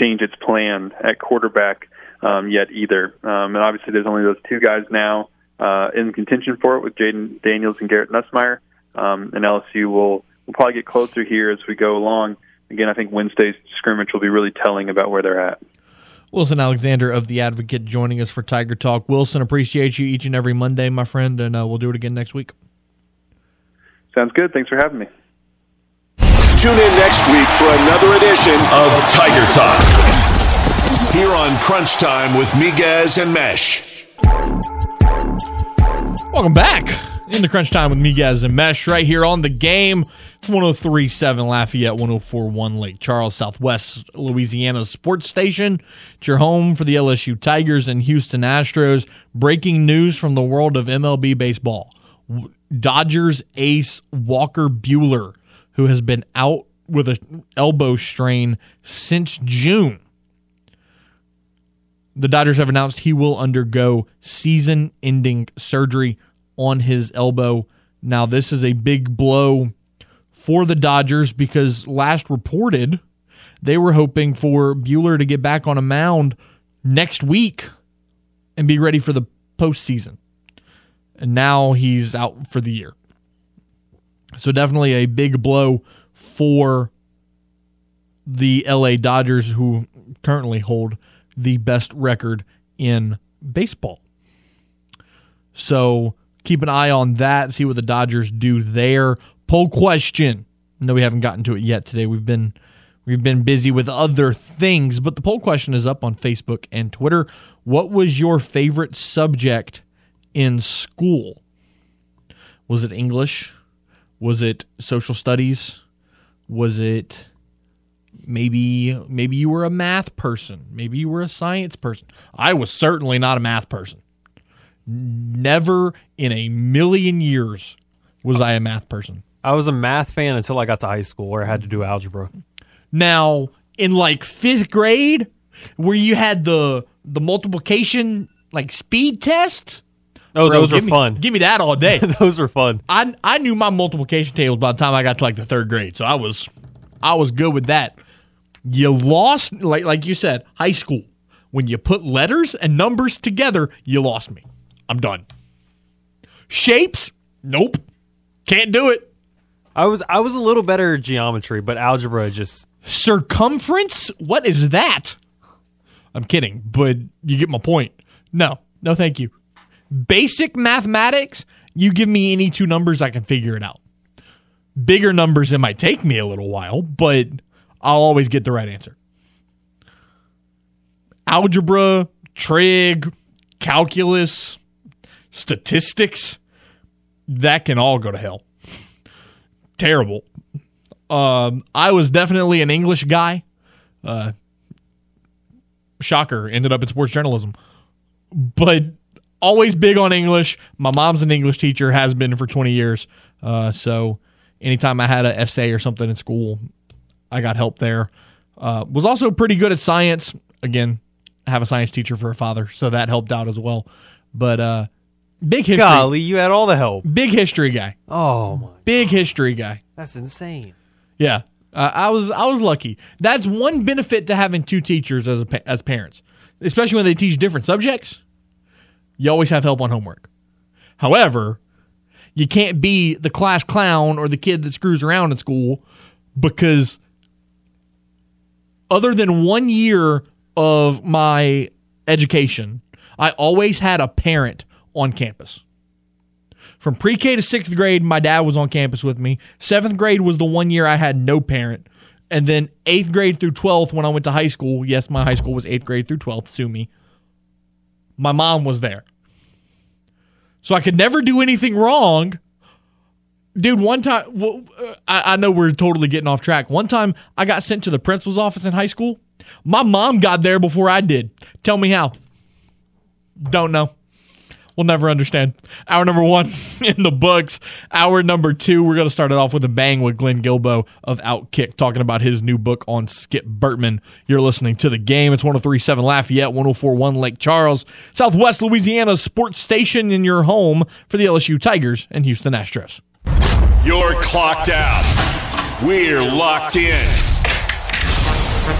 [SPEAKER 8] change its plan at quarterback um, yet either. Um, and obviously, there's only those two guys now uh, in contention for it with Jayden Daniels and Garrett Nussmeier. Um, and LSU will will probably get closer here as we go along. Again, I think Wednesday's scrimmage will be really telling about where they're at.
[SPEAKER 2] Wilson Alexander of The Advocate joining us for Tiger Talk. Wilson, appreciate you each and every Monday, my friend, and uh, we'll do it again next week.
[SPEAKER 8] Sounds good. Thanks for having me.
[SPEAKER 1] Tune in next week for another edition of Tiger Talk. Here on Crunch Time with Miguez and Mesh.
[SPEAKER 2] Welcome back into Crunch Time with Miguez and Mesh right here on the game. 1037 Lafayette, 1041 Lake Charles, Southwest Louisiana sports station. It's your home for the LSU Tigers and Houston Astros. Breaking news from the world of MLB baseball. Dodgers ace Walker Buehler, who has been out with an elbow strain since June. The Dodgers have announced he will undergo season ending surgery on his elbow. Now, this is a big blow for the Dodgers because last reported they were hoping for Buehler to get back on a mound next week and be ready for the postseason. And now he's out for the year. So, definitely a big blow for the LA Dodgers, who currently hold the best record in baseball. So, keep an eye on that, see what the Dodgers do there poll question. No, we haven't gotten to it yet today. We've been we've been busy with other things, but the poll question is up on Facebook and Twitter. What was your favorite subject in school? Was it English? Was it social studies? Was it maybe maybe you were a math person? Maybe you were a science person. I was certainly not a math person. Never in a million years was I a math person.
[SPEAKER 3] I was a math fan until I got to high school where I had to do algebra.
[SPEAKER 2] Now, in like fifth grade, where you had the the multiplication like speed test.
[SPEAKER 3] Oh,
[SPEAKER 2] bro,
[SPEAKER 3] those
[SPEAKER 2] give
[SPEAKER 3] were
[SPEAKER 2] me-
[SPEAKER 3] fun.
[SPEAKER 2] Give me that all day. <laughs>
[SPEAKER 3] those were fun.
[SPEAKER 2] I I knew my multiplication tables by the time I got to like the third grade, so I was I was good with that. You lost like like you said, high school. When you put letters and numbers together, you lost me. I'm done. Shapes? Nope. Can't do it.
[SPEAKER 3] I was I was a little better at geometry, but algebra just
[SPEAKER 2] Circumference? What is that? I'm kidding, but you get my point. No, no, thank you. Basic mathematics, you give me any two numbers, I can figure it out. Bigger numbers, it might take me a little while, but I'll always get the right answer. Algebra, trig, calculus, statistics, that can all go to hell. Terrible. Um, I was definitely an English guy. Uh, shocker, ended up in sports journalism, but always big on English. My mom's an English teacher, has been for 20 years. Uh, so anytime I had an essay or something in school, I got help there. Uh, was also pretty good at science. Again, I have a science teacher for a father, so that helped out as well. But uh, big history,
[SPEAKER 3] golly, you had all the help.
[SPEAKER 2] big history guy,
[SPEAKER 3] Oh my,
[SPEAKER 2] big history guy.
[SPEAKER 3] that's insane.
[SPEAKER 2] Yeah, uh, I was I was lucky. That's one benefit to having two teachers as a, as parents, especially when they teach different subjects. You always have help on homework. However, you can't be the class clown or the kid that screws around in school because other than one year of my education, I always had a parent on campus. From pre K to sixth grade, my dad was on campus with me. Seventh grade was the one year I had no parent. And then eighth grade through 12th, when I went to high school, yes, my high school was eighth grade through 12th, sue me. My mom was there. So I could never do anything wrong. Dude, one time, well, I, I know we're totally getting off track. One time I got sent to the principal's office in high school. My mom got there before I did. Tell me how. Don't know. We'll never understand. Hour number one <laughs> in the books. Hour number two, we're going to start it off with a bang with Glenn Guilbeau of Outkick talking about his new book on Skip Bertman. You're listening to the game. It's 1037 Lafayette, 1041 Lake Charles, Southwest Louisiana sports station in your home for the LSU Tigers and Houston Astros.
[SPEAKER 1] You're clocked out. We're locked in.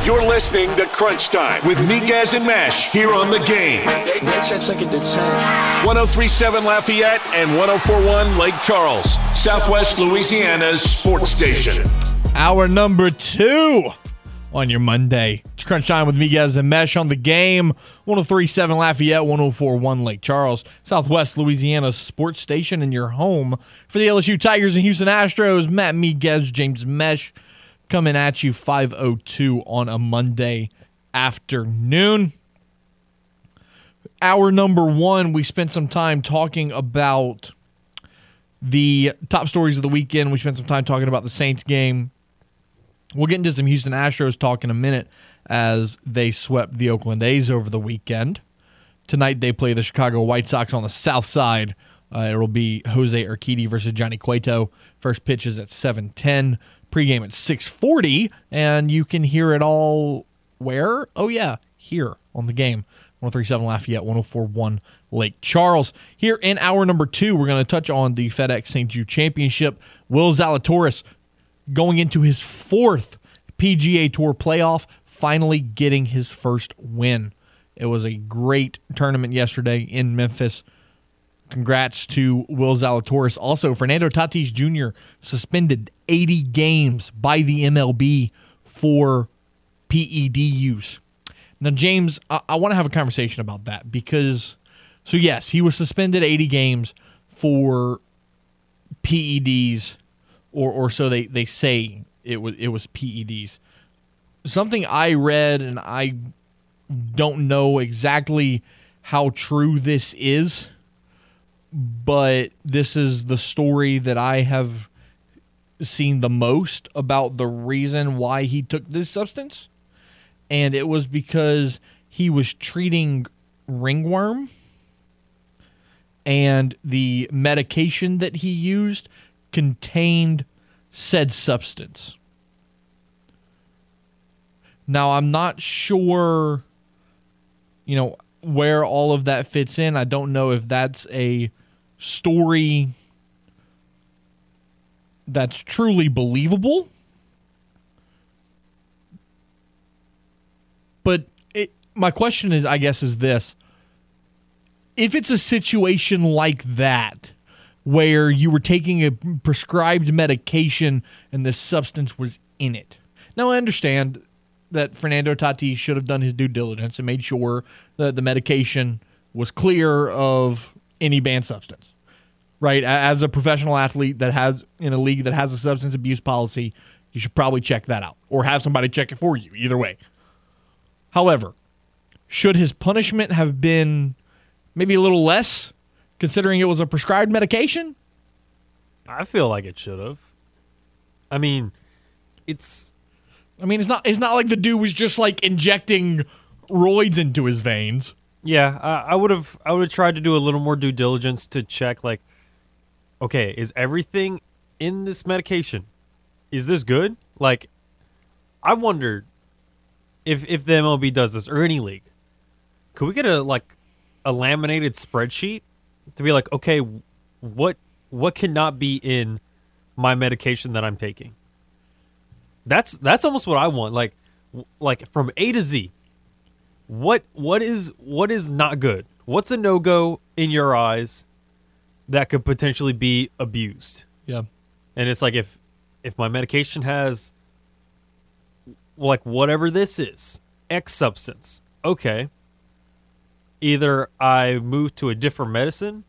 [SPEAKER 1] You're listening to Crunch Time with Miguez and Mesh here on the game. 1037 Lafayette and 1041 Lake Charles, Southwest Louisiana's sports station.
[SPEAKER 2] Hour number two on your Monday. It's Crunch Time with Miguez and Mesh on the game. 1037 Lafayette, 1041 Lake Charles, Southwest Louisiana's sports station, and your home for the LSU Tigers and Houston Astros. Matt Miguez, James Mesh coming at you 502 on a Monday afternoon. Hour number one, we spent some time talking about the top stories of the weekend. We spent some time talking about the Saints game. We'll get into some Houston Astros talk in a minute as they swept the Oakland A's over the weekend. Tonight they play the Chicago White Sox on the south side. Uh, it will be Jose Urquidy versus Johnny Cueto. First pitch is at 710 pregame at 6:40 and you can hear it all where? Oh yeah, here on the game. 1037 Lafayette, 1041 Lake Charles. Here in hour number 2, we're going to touch on the FedEx St. Jude Championship. Will Zalatoris going into his fourth PGA Tour playoff, finally getting his first win. It was a great tournament yesterday in Memphis. Congrats to Will Zalatoris. Also, Fernando Tatis Jr. suspended 80 games by the MLB for PED use. Now, James, I, I want to have a conversation about that because, so yes, he was suspended 80 games for PEDs, or or so they, they say it was it was PEDs. Something I read, and I don't know exactly how true this is, but this is the story that I have seen the most about the reason why he took this substance. And it was because he was treating ringworm and the medication that he used contained said substance. Now, I'm not sure, you know, where all of that fits in. I don't know if that's a story that's truly believable. But it, my question is, I guess, is this: if it's a situation like that, where you were taking a prescribed medication and this substance was in it. Now, I understand that Fernando Tatis should have done his due diligence and made sure that the medication was clear of any banned substance. Right? As a professional athlete that has in a league that has a substance abuse policy, you should probably check that out or have somebody check it for you, either way. However, should his punishment have been maybe a little less considering it was a prescribed medication?
[SPEAKER 3] I feel like it should have. I mean, it's
[SPEAKER 2] I mean, it's not it's not like the dude was just like injecting roids into his veins.
[SPEAKER 3] Yeah, I would have I would have tried to do a little more due diligence to check like okay, is everything in this medication is this good? Like I wonder if if the MLB does this or any league. Could we get a like a laminated spreadsheet to be like, okay, what what cannot be in my medication that I'm taking? That's that's almost what I want. Like like from A to Z. What what is what is not good? What's a no go in your eyes that could potentially be abused?
[SPEAKER 2] Yeah.
[SPEAKER 3] And it's like if if my medication has like whatever this is, X substance, okay. Either I move to a different medicine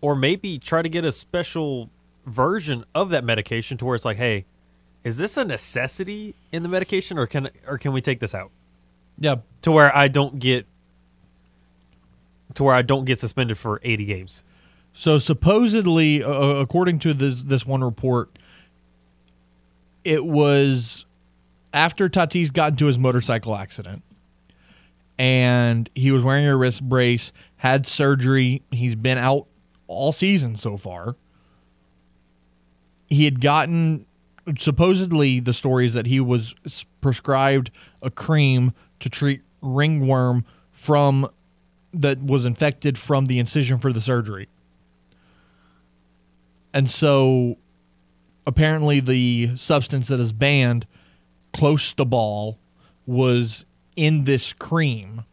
[SPEAKER 3] or maybe try to get a special version of that medication to where it's like, hey, is this a necessity in the medication or can or can we take this out?
[SPEAKER 2] Yeah.
[SPEAKER 3] To where I don't get to where I don't get suspended for 80 games.
[SPEAKER 2] So supposedly, uh, according to this this one report, it was after Tatis got into his motorcycle accident, and he was wearing a wrist brace, had surgery. He's been out all season so far. He had gotten supposedly the stories that he was prescribed a cream to treat ringworm from that was infected from the incision for the surgery. And so apparently the substance that is banned clostebol was in this cream.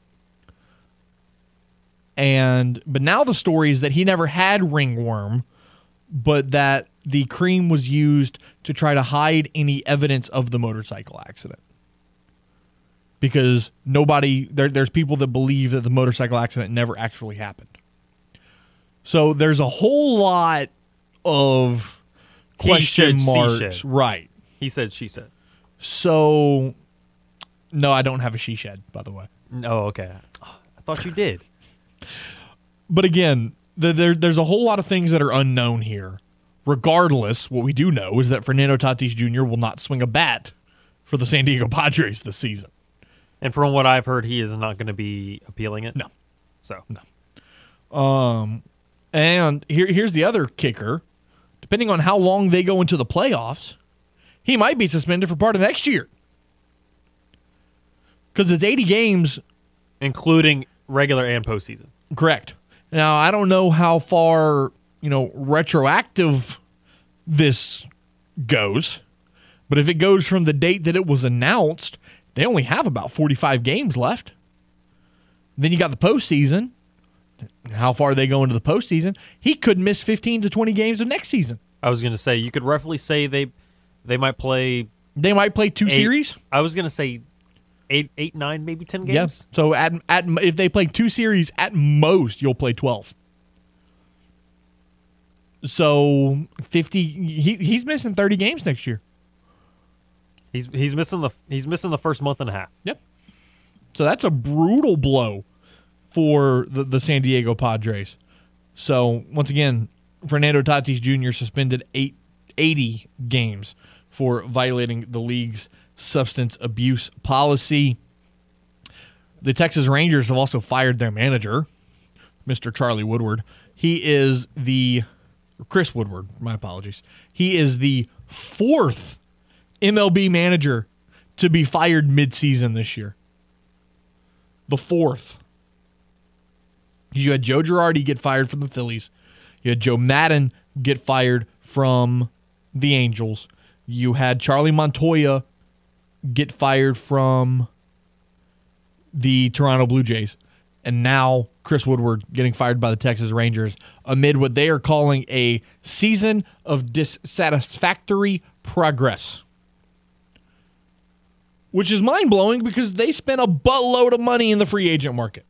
[SPEAKER 2] And but now the story is that he never had ringworm, but that the cream was used to try to hide any evidence of the motorcycle accident. Because nobody there there's people that believe that the motorcycle accident never actually happened. So there's a whole lot of question
[SPEAKER 3] said,
[SPEAKER 2] marks. Right.
[SPEAKER 3] He said, she said.
[SPEAKER 2] So no, I don't have a she shed, by the way.
[SPEAKER 3] Oh, okay. I thought you did. <laughs>
[SPEAKER 2] But again, the, there, there's a whole lot of things that are unknown here. Regardless, what we do know is that Fernando Tatis Jr. will not swing a bat for the San Diego Padres this season.
[SPEAKER 3] And from what I've heard, he is not going to be appealing it.
[SPEAKER 2] No.
[SPEAKER 3] So no.
[SPEAKER 2] Um, and here, here's the other kicker. Depending on how long they go into the playoffs, he might be suspended for part of next year. Because it's 80 games
[SPEAKER 3] including regular and postseason.
[SPEAKER 2] Correct. Now, I don't know how far, you know, retroactive this goes, but if it goes from the date that it was announced, they only have about 45 games left. Then you got the postseason. How far they go into the postseason? He could miss 15 to 20 games of next season.
[SPEAKER 3] I was going to say you could roughly say they they might play
[SPEAKER 2] They might play two
[SPEAKER 3] eight-
[SPEAKER 2] series.
[SPEAKER 3] I was going to say eight, eight, nine, maybe ten games.
[SPEAKER 2] Yes. So at, at if they play two series, at most you'll play 12. So 50 he, he's missing 30 games next year.
[SPEAKER 3] He's he's missing the he's missing the first month and a half.
[SPEAKER 2] Yep. So that's a brutal blow for the, the San Diego Padres. So once again, Fernando Tatis Jr. suspended eight, 80 games for violating the league's substance abuse policy. The Texas Rangers have also fired their manager, Mr. Charlie Woodward. He is the Chris Woodward, my apologies. He is the fourth MLB manager to be fired midseason this year. The fourth. You had Joe Girardi get fired from the Phillies. You had Joe Maddon get fired from the Angels. You had Charlie Montoya get fired from the Toronto Blue Jays. And now Chris Woodward getting fired by the Texas Rangers amid what they are calling a season of dissatisfactory progress. Which is mind blowing because they spent a buttload of money in the free agent market.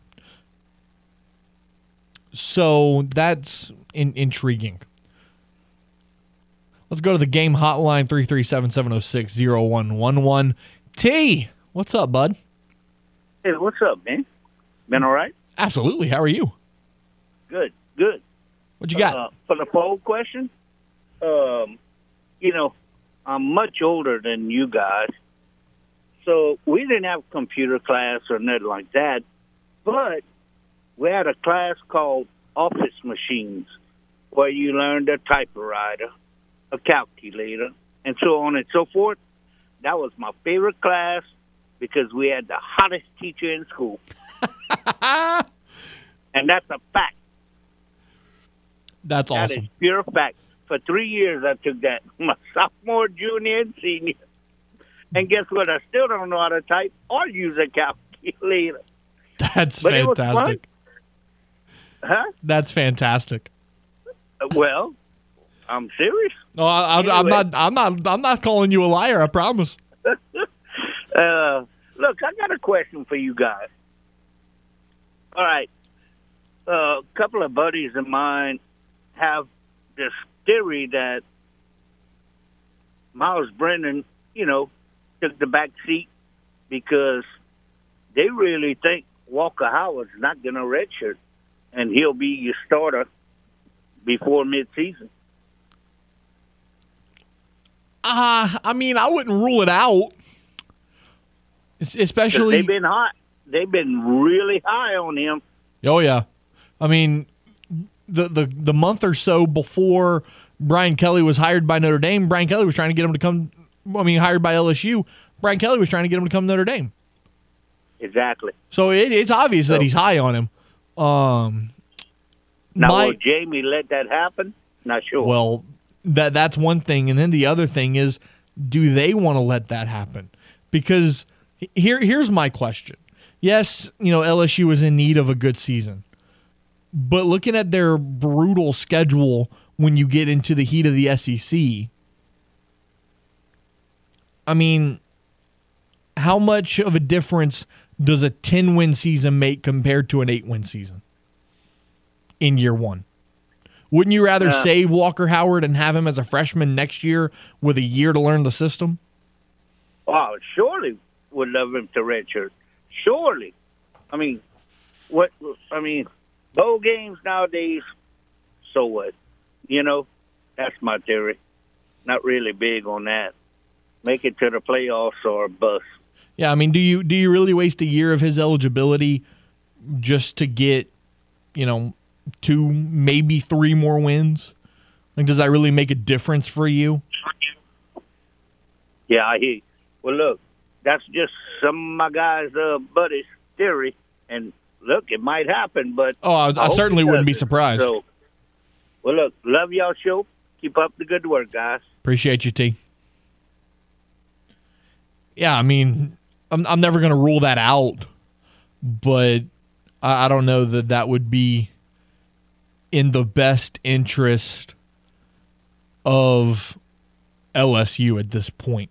[SPEAKER 2] So that's in- intriguing. Let's go to the game hotline 337 706 0111. T, what's up, bud?
[SPEAKER 9] Hey, what's up, man? Been all right?
[SPEAKER 2] Absolutely. How are you?
[SPEAKER 9] Good, good.
[SPEAKER 2] What you got?
[SPEAKER 9] Uh, for the poll question, um, you know, I'm much older than you guys, so we didn't have computer class or nothing like that. But we had a class called Office Machines, where you learned a typewriter, a calculator, and so on and so forth. That was my favorite class because we had the hottest teacher in school. <laughs> and that's a fact.
[SPEAKER 2] That's awesome.
[SPEAKER 9] That is pure fact. For three years, I took that <laughs> my sophomore, junior, and senior. And guess what? I still don't know how to type or use a calculator.
[SPEAKER 2] That's
[SPEAKER 9] But it was fun.
[SPEAKER 2] fantastic.
[SPEAKER 9] Huh?
[SPEAKER 2] That's fantastic.
[SPEAKER 9] Well, I'm serious.
[SPEAKER 2] No, I, I'm
[SPEAKER 9] Anyway.
[SPEAKER 2] not. I'm not. I'm not calling you a liar. I promise. <laughs>
[SPEAKER 9] Uh, look, I got a question for you guys. All right. Uh, a couple of buddies of mine have this theory that Myles Brennan, you know, took the back seat because they really think Walker Howard's not going to redshirt and he'll be your starter before midseason.
[SPEAKER 2] Uh, I mean, I wouldn't rule it out. Especially.
[SPEAKER 9] they've been hot. They've been really high on him.
[SPEAKER 2] Oh yeah, I mean, the the the month or so before Brian Kelly was hired by Notre Dame, Brian Kelly was trying to get him to come. I mean, hired by LSU, Brian Kelly was trying to get him to come to Notre Dame.
[SPEAKER 9] Exactly.
[SPEAKER 2] So it, it's obvious that he's high on him. Um,
[SPEAKER 9] Now,
[SPEAKER 2] my-
[SPEAKER 9] will Jamie let that happen? Not sure.
[SPEAKER 2] Well, that that's one thing, and then the other thing is, do they want to let that happen? Because Here, here's my question. Yes, you know LSU is in need of a good season, but looking at their brutal schedule when you get into the heat of the SEC, I mean, how much of a difference does a 10 win season make compared to an 8 win season in year one? Wouldn't you rather save Walker Howard and have him as a freshman next year with a year to learn the system?
[SPEAKER 9] Oh, surely would love him to redshirt. Surely. I mean, what? I mean, bowl games nowadays. So what? You know, that's my theory. Not really big on that. Make it to the playoffs or bust.
[SPEAKER 2] Yeah, I mean, do you do you really waste a year of his eligibility just to get, you know, two maybe three more wins? Like, does that really make a difference for you?
[SPEAKER 9] Yeah, I hear. You. Well, look, that's just some of my guys' uh, buddies' theory, and look, it might happen, but
[SPEAKER 2] Oh, I, I
[SPEAKER 9] hope
[SPEAKER 2] certainly wouldn't be surprised.
[SPEAKER 9] So, well, look, love y'all show. Keep up the good work, guys.
[SPEAKER 2] Appreciate you, T. Yeah, I mean, I'm I'm never gonna rule that out, but I, I don't know that that would be in the best interest of LSU at this point.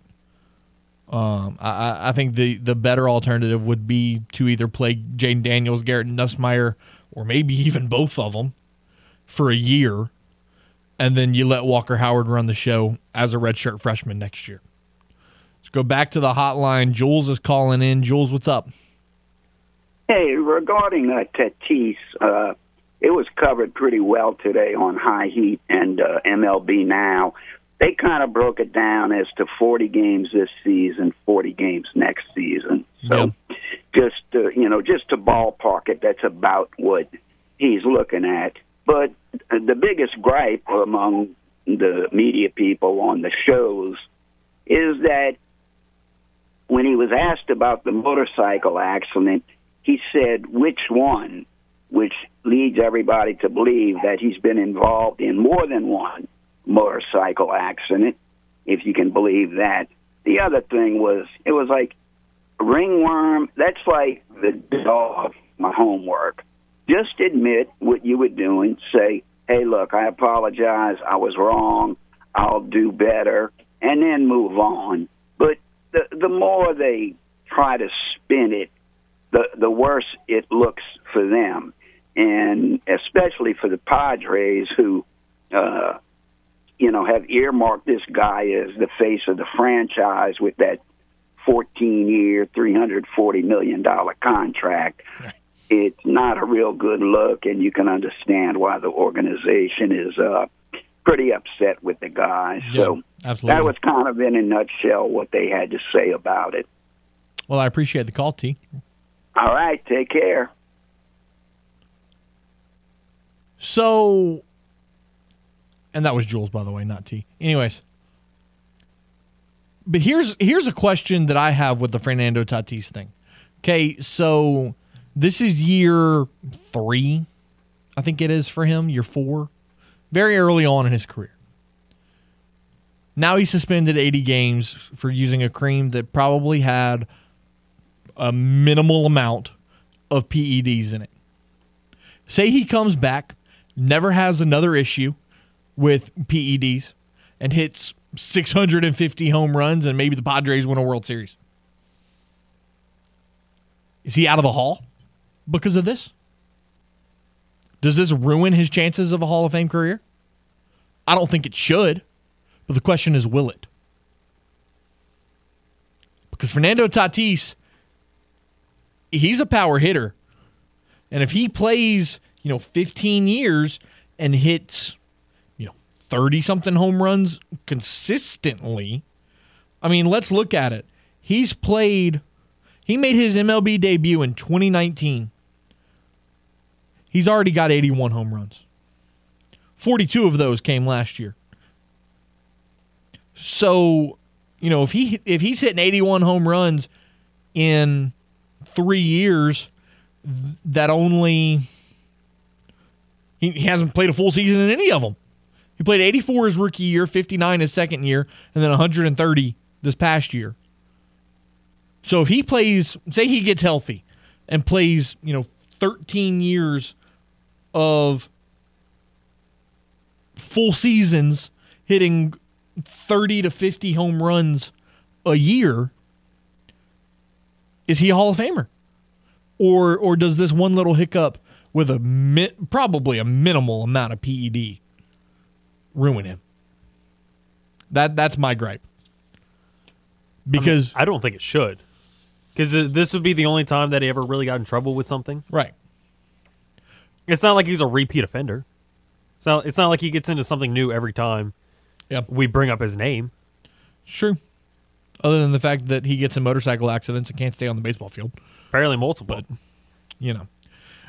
[SPEAKER 2] Um, I, I- think the, the better alternative would be to either play Jayden Daniels, Garrett Nussmeier, or maybe even both of them for a year, and then you let Walker Howard run the show as a redshirt freshman next year. Let's go back to the hotline. Jules is calling in. Jules, what's up?
[SPEAKER 10] Hey, regarding uh, Tatis, uh, it was covered pretty well today on High Heat and uh, MLB Now. They kind of broke it down as to 40 games this season, 40 games next season. So, just uh, you know, just to ballpark it, that's about what he's looking at. But the biggest gripe among the media people on the shows is that when he was asked about the motorcycle accident, he said which one, which leads everybody to believe that he's been involved in more than one motorcycle accident, if you can believe that. The other thing was, it was like ringworm. That's like the dog, my homework. Just admit what you were doing. Say, hey, look, I apologize. I was wrong. I'll do better. And then move on. But the, the more they try to spin it, the, the worse it looks for them. And especially for the Padres, who, uh, you know, have earmarked this guy as the face of the franchise with that 14 year, $340 million contract. It's not a real good look, and you can understand why the organization is uh, pretty upset with the guy. so
[SPEAKER 2] absolutely.
[SPEAKER 10] that was kind of in a nutshell what they had to say about it.
[SPEAKER 2] Well, I appreciate the call, T.
[SPEAKER 10] All right, take care.
[SPEAKER 2] So, and that was Jules, by the way, not T. Anyways, but here's here's a question that I have with the Fernando Tatis thing. Okay, so this is year three, I think it is for him. Year four, very early on in his career. Now he's suspended 80 games for using a cream that probably had a minimal amount of PEDs in it. Say he comes back, never has another issue with PEDs, and hits 650 home runs, and maybe the Padres win a World Series. Is he out of the Hall because of this? Does this ruin his chances of a Hall of Fame career? I don't think it should, but the question is will it? Because Fernando Tatis, he's a power hitter. And if he plays, you know, 15 years and hits, you know, 30 something home runs consistently, I mean, let's look at it. He's played, he made his MLB debut in 2019. He's already got 81 home runs. 42 of those came last year. So, you know, if he if he's hitting 81 home runs in 3 years, that only he, he hasn't played a full season in any of them. He played 84 his rookie year, 59 his second year, and then 130 this past year. So if he plays, say he gets healthy and plays, you know, 13 years of full seasons hitting 30 to 50 home runs a year, is he a Hall of Famer? Or or does this one little hiccup with a mi- probably a minimal amount of PED ruin him? That that's my gripe. Because
[SPEAKER 3] I don't think it should. Because this would be the only time that he ever really got in trouble with something.
[SPEAKER 2] right.
[SPEAKER 3] It's not like he's a repeat offender. It's not, it's not like he gets into something new every time
[SPEAKER 2] Yep.
[SPEAKER 3] we bring up his name.
[SPEAKER 2] Sure. Other than the fact that he gets in motorcycle accidents and can't stay on the baseball field.
[SPEAKER 3] Apparently multiple.
[SPEAKER 2] But, you know.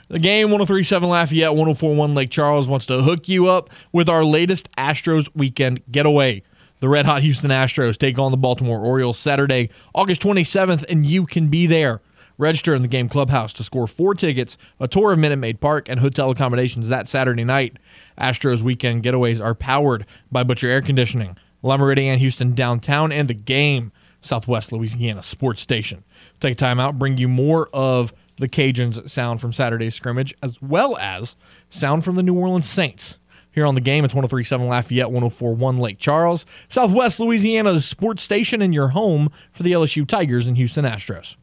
[SPEAKER 2] The game 1037 Lafayette, 1041 Lake Charles wants to hook you up with our latest Astros weekend getaway. The Red Hot Houston Astros take on the Baltimore Orioles Saturday, August 27th, and you can be there. Register in the game clubhouse to score four tickets, a tour of Minute Maid Park, and hotel accommodations that Saturday night. Astros weekend getaways are powered by Butcher Air Conditioning, La Meridian Houston downtown, and the game, Southwest Louisiana Sports Station. Take time out, bring you more of the Cajuns sound from Saturday's scrimmage, as well as sound from the New Orleans Saints. Here on the game, it's 1037 Lafayette, 1041 Lake Charles, Southwest Louisiana's sports station, and your home for the LSU Tigers and Houston Astros.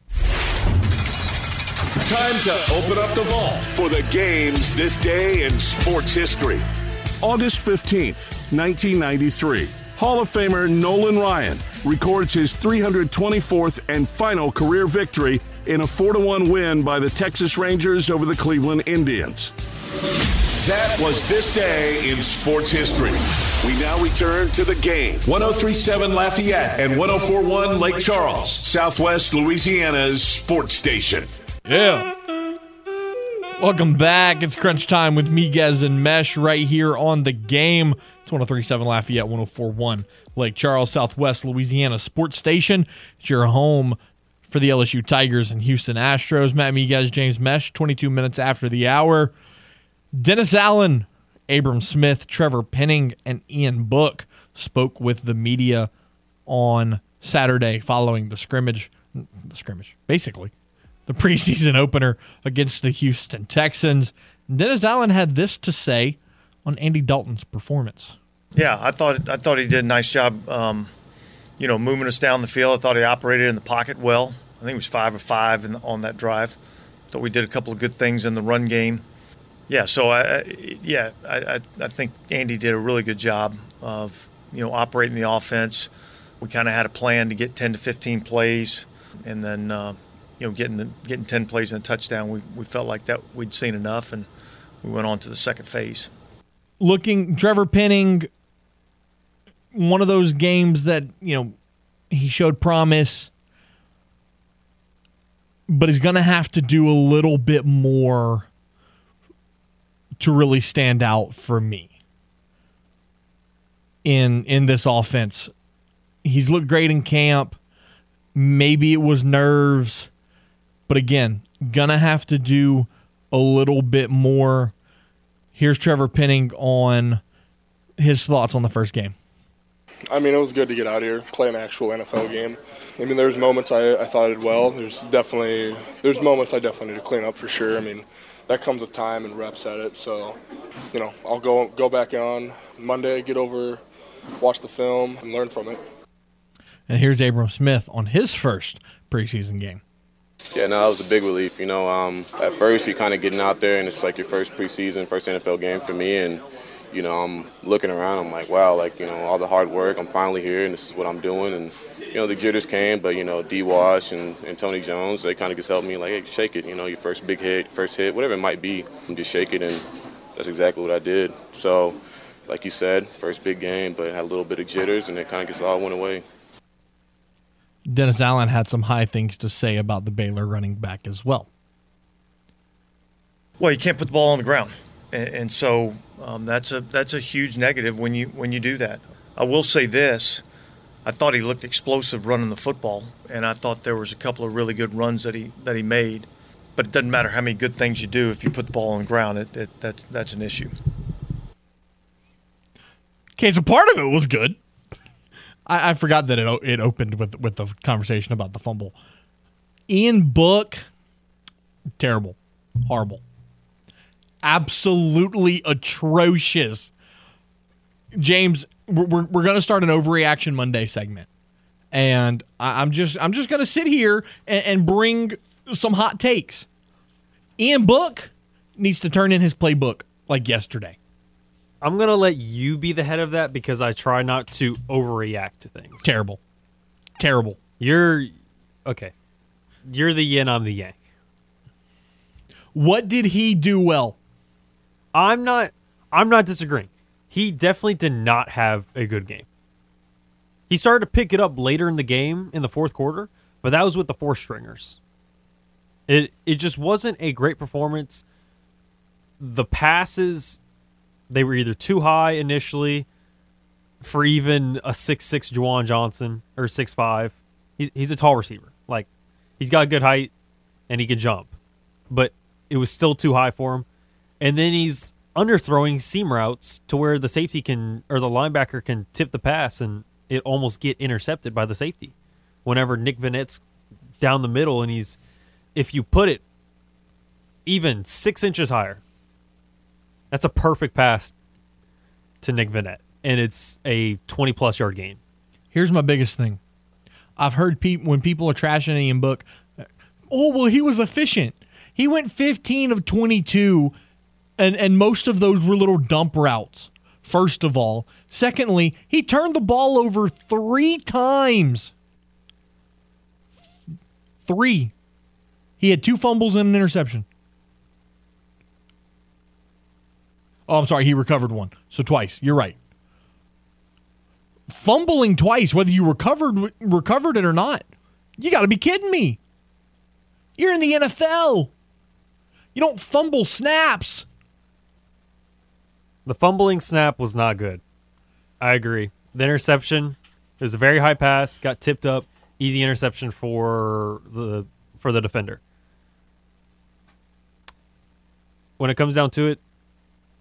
[SPEAKER 1] Time to open up the vault for the games this day in sports history. August 15th, 1993. Hall of Famer Nolan Ryan records his 324th and final career victory in a 4 1 win by the Texas Rangers over the Cleveland Indians. That was this day in sports history. We now return to the game. 1037 Lafayette and 1041 Lake Charles, Southwest Louisiana's sports station.
[SPEAKER 2] Yeah. Welcome back. It's crunch time with Miguez and Mesh right here on the game. It's 1037 Lafayette, 1041 Lake Charles, Southwest Louisiana Sports Station. It's your home for the LSU Tigers and Houston Astros. Matt Miguez, James Mesh, 22 minutes after the hour. Dennis Allen, Abram Smith, Trevor Penning, and Ian Book spoke with the media on Saturday following the scrimmage. The scrimmage, basically the <laughs> preseason opener against the Houston Texans. Dennis Allen had this to say on Andy Dalton's performance.
[SPEAKER 11] Yeah, I thought I thought he did a nice job. Um, you know, moving us down the field. I thought he operated in the pocket well. I think it was five of five in, on that drive. Thought we did a couple of good things in the run game. Yeah, so I, yeah, I, I think Andy did a really good job of you know operating the offense. We kind of had a plan to get 10 to 15 plays, and then uh, you know getting the getting 10 plays and a touchdown. We we felt like that we'd seen enough, and we went on to the second phase.
[SPEAKER 2] Looking, Trevor Penning, one of those games that you know he showed promise, but he's going to have to do a little bit more to really stand out for me in in this offense. He's looked great in camp. Maybe it was nerves, but again, gonna have to do a little bit more. Here's Trevor Penning on his thoughts on the first game.
[SPEAKER 12] I mean, it was good to get out here, play an actual NFL game. I mean, there's moments I, I thought I did well. There's definitely there's moments I definitely need to clean up for sure. I mean, that comes with time and reps at it. So, you know, I'll go go back on Monday, get over, watch the film, and learn from it.
[SPEAKER 2] And here's Abram Smith on his first preseason game.
[SPEAKER 13] Yeah, no, that was a big relief. You know, um, at first you're kind of getting out there, and it's like your first preseason, first NFL game for me, and you know, I'm looking around. I'm like, wow, like you know, all the hard work. I'm finally here, and this is what I'm doing. And you know, the jitters came, but you know, D. Wash and, and Tony Jones, they kind of just helped me, like, hey, shake it. You know, your first big hit, first hit, whatever it might be, and just shake it. And that's exactly what I did. So, like you said, first big game, but had a little bit of jitters, and it kind of just all went away.
[SPEAKER 2] Dennis Allen had some high things to say about the Baylor running back as well.
[SPEAKER 11] Well, you can't put the ball on the ground, and, and so um, that's a that's a huge negative when you when you do that. I will say this: I thought he looked explosive running the football, and I thought there was a couple of really good runs that he that he made. But it doesn't matter how many good things you do if you put the ball on the ground. It, it that's that's an issue.
[SPEAKER 2] Okay, so part of it was good. I, I forgot that it it opened with with the conversation about the fumble Ian Book, terrible, horrible, absolutely atrocious. James, we're, we're, to start an overreaction Monday segment, and I, I'm just I'm just going to sit here and, and bring some hot takes. Ian Book needs to turn in his playbook like yesterday.
[SPEAKER 3] I'm gonna let you be the head of that because I try not to overreact to things.
[SPEAKER 2] Terrible, terrible.
[SPEAKER 3] You're okay. You're the yin. I'm the yang.
[SPEAKER 2] What did he do well?
[SPEAKER 3] I'm not. I'm not disagreeing. He definitely did not have a good game. He started to pick it up later in the game in the fourth quarter, but that was with the four stringers. It it just wasn't a great performance. The passes they were either too high initially for even a six six Juwan Johnson or six five. He's he's a tall receiver. Like he's got good height and he can jump. But it was still too high for him. And then he's underthrowing seam routes to where the safety can or the linebacker can tip the pass and it almost get intercepted by the safety. Whenever Nick Vannett's down the middle and he's if you put it even six inches higher, that's a perfect pass to Nick Vannett, and it's a 20 plus yard gain.
[SPEAKER 2] Here's my biggest thing. I've heard people when people are trashing Ian Book, oh well, he was efficient. He went 15 of 22, and and most of those were little dump routes. First of all, secondly, he turned the ball over three times. Three. He had two fumbles and an interception. Oh, I'm sorry. He recovered one. So twice. You're right. Fumbling twice, whether you recovered recovered it or not. You got to be kidding me. You're in the NFL. You don't fumble snaps.
[SPEAKER 3] The fumbling snap was not good. I agree. The interception, it was a very high pass, got tipped up, easy interception for the for the defender. When it comes down to it,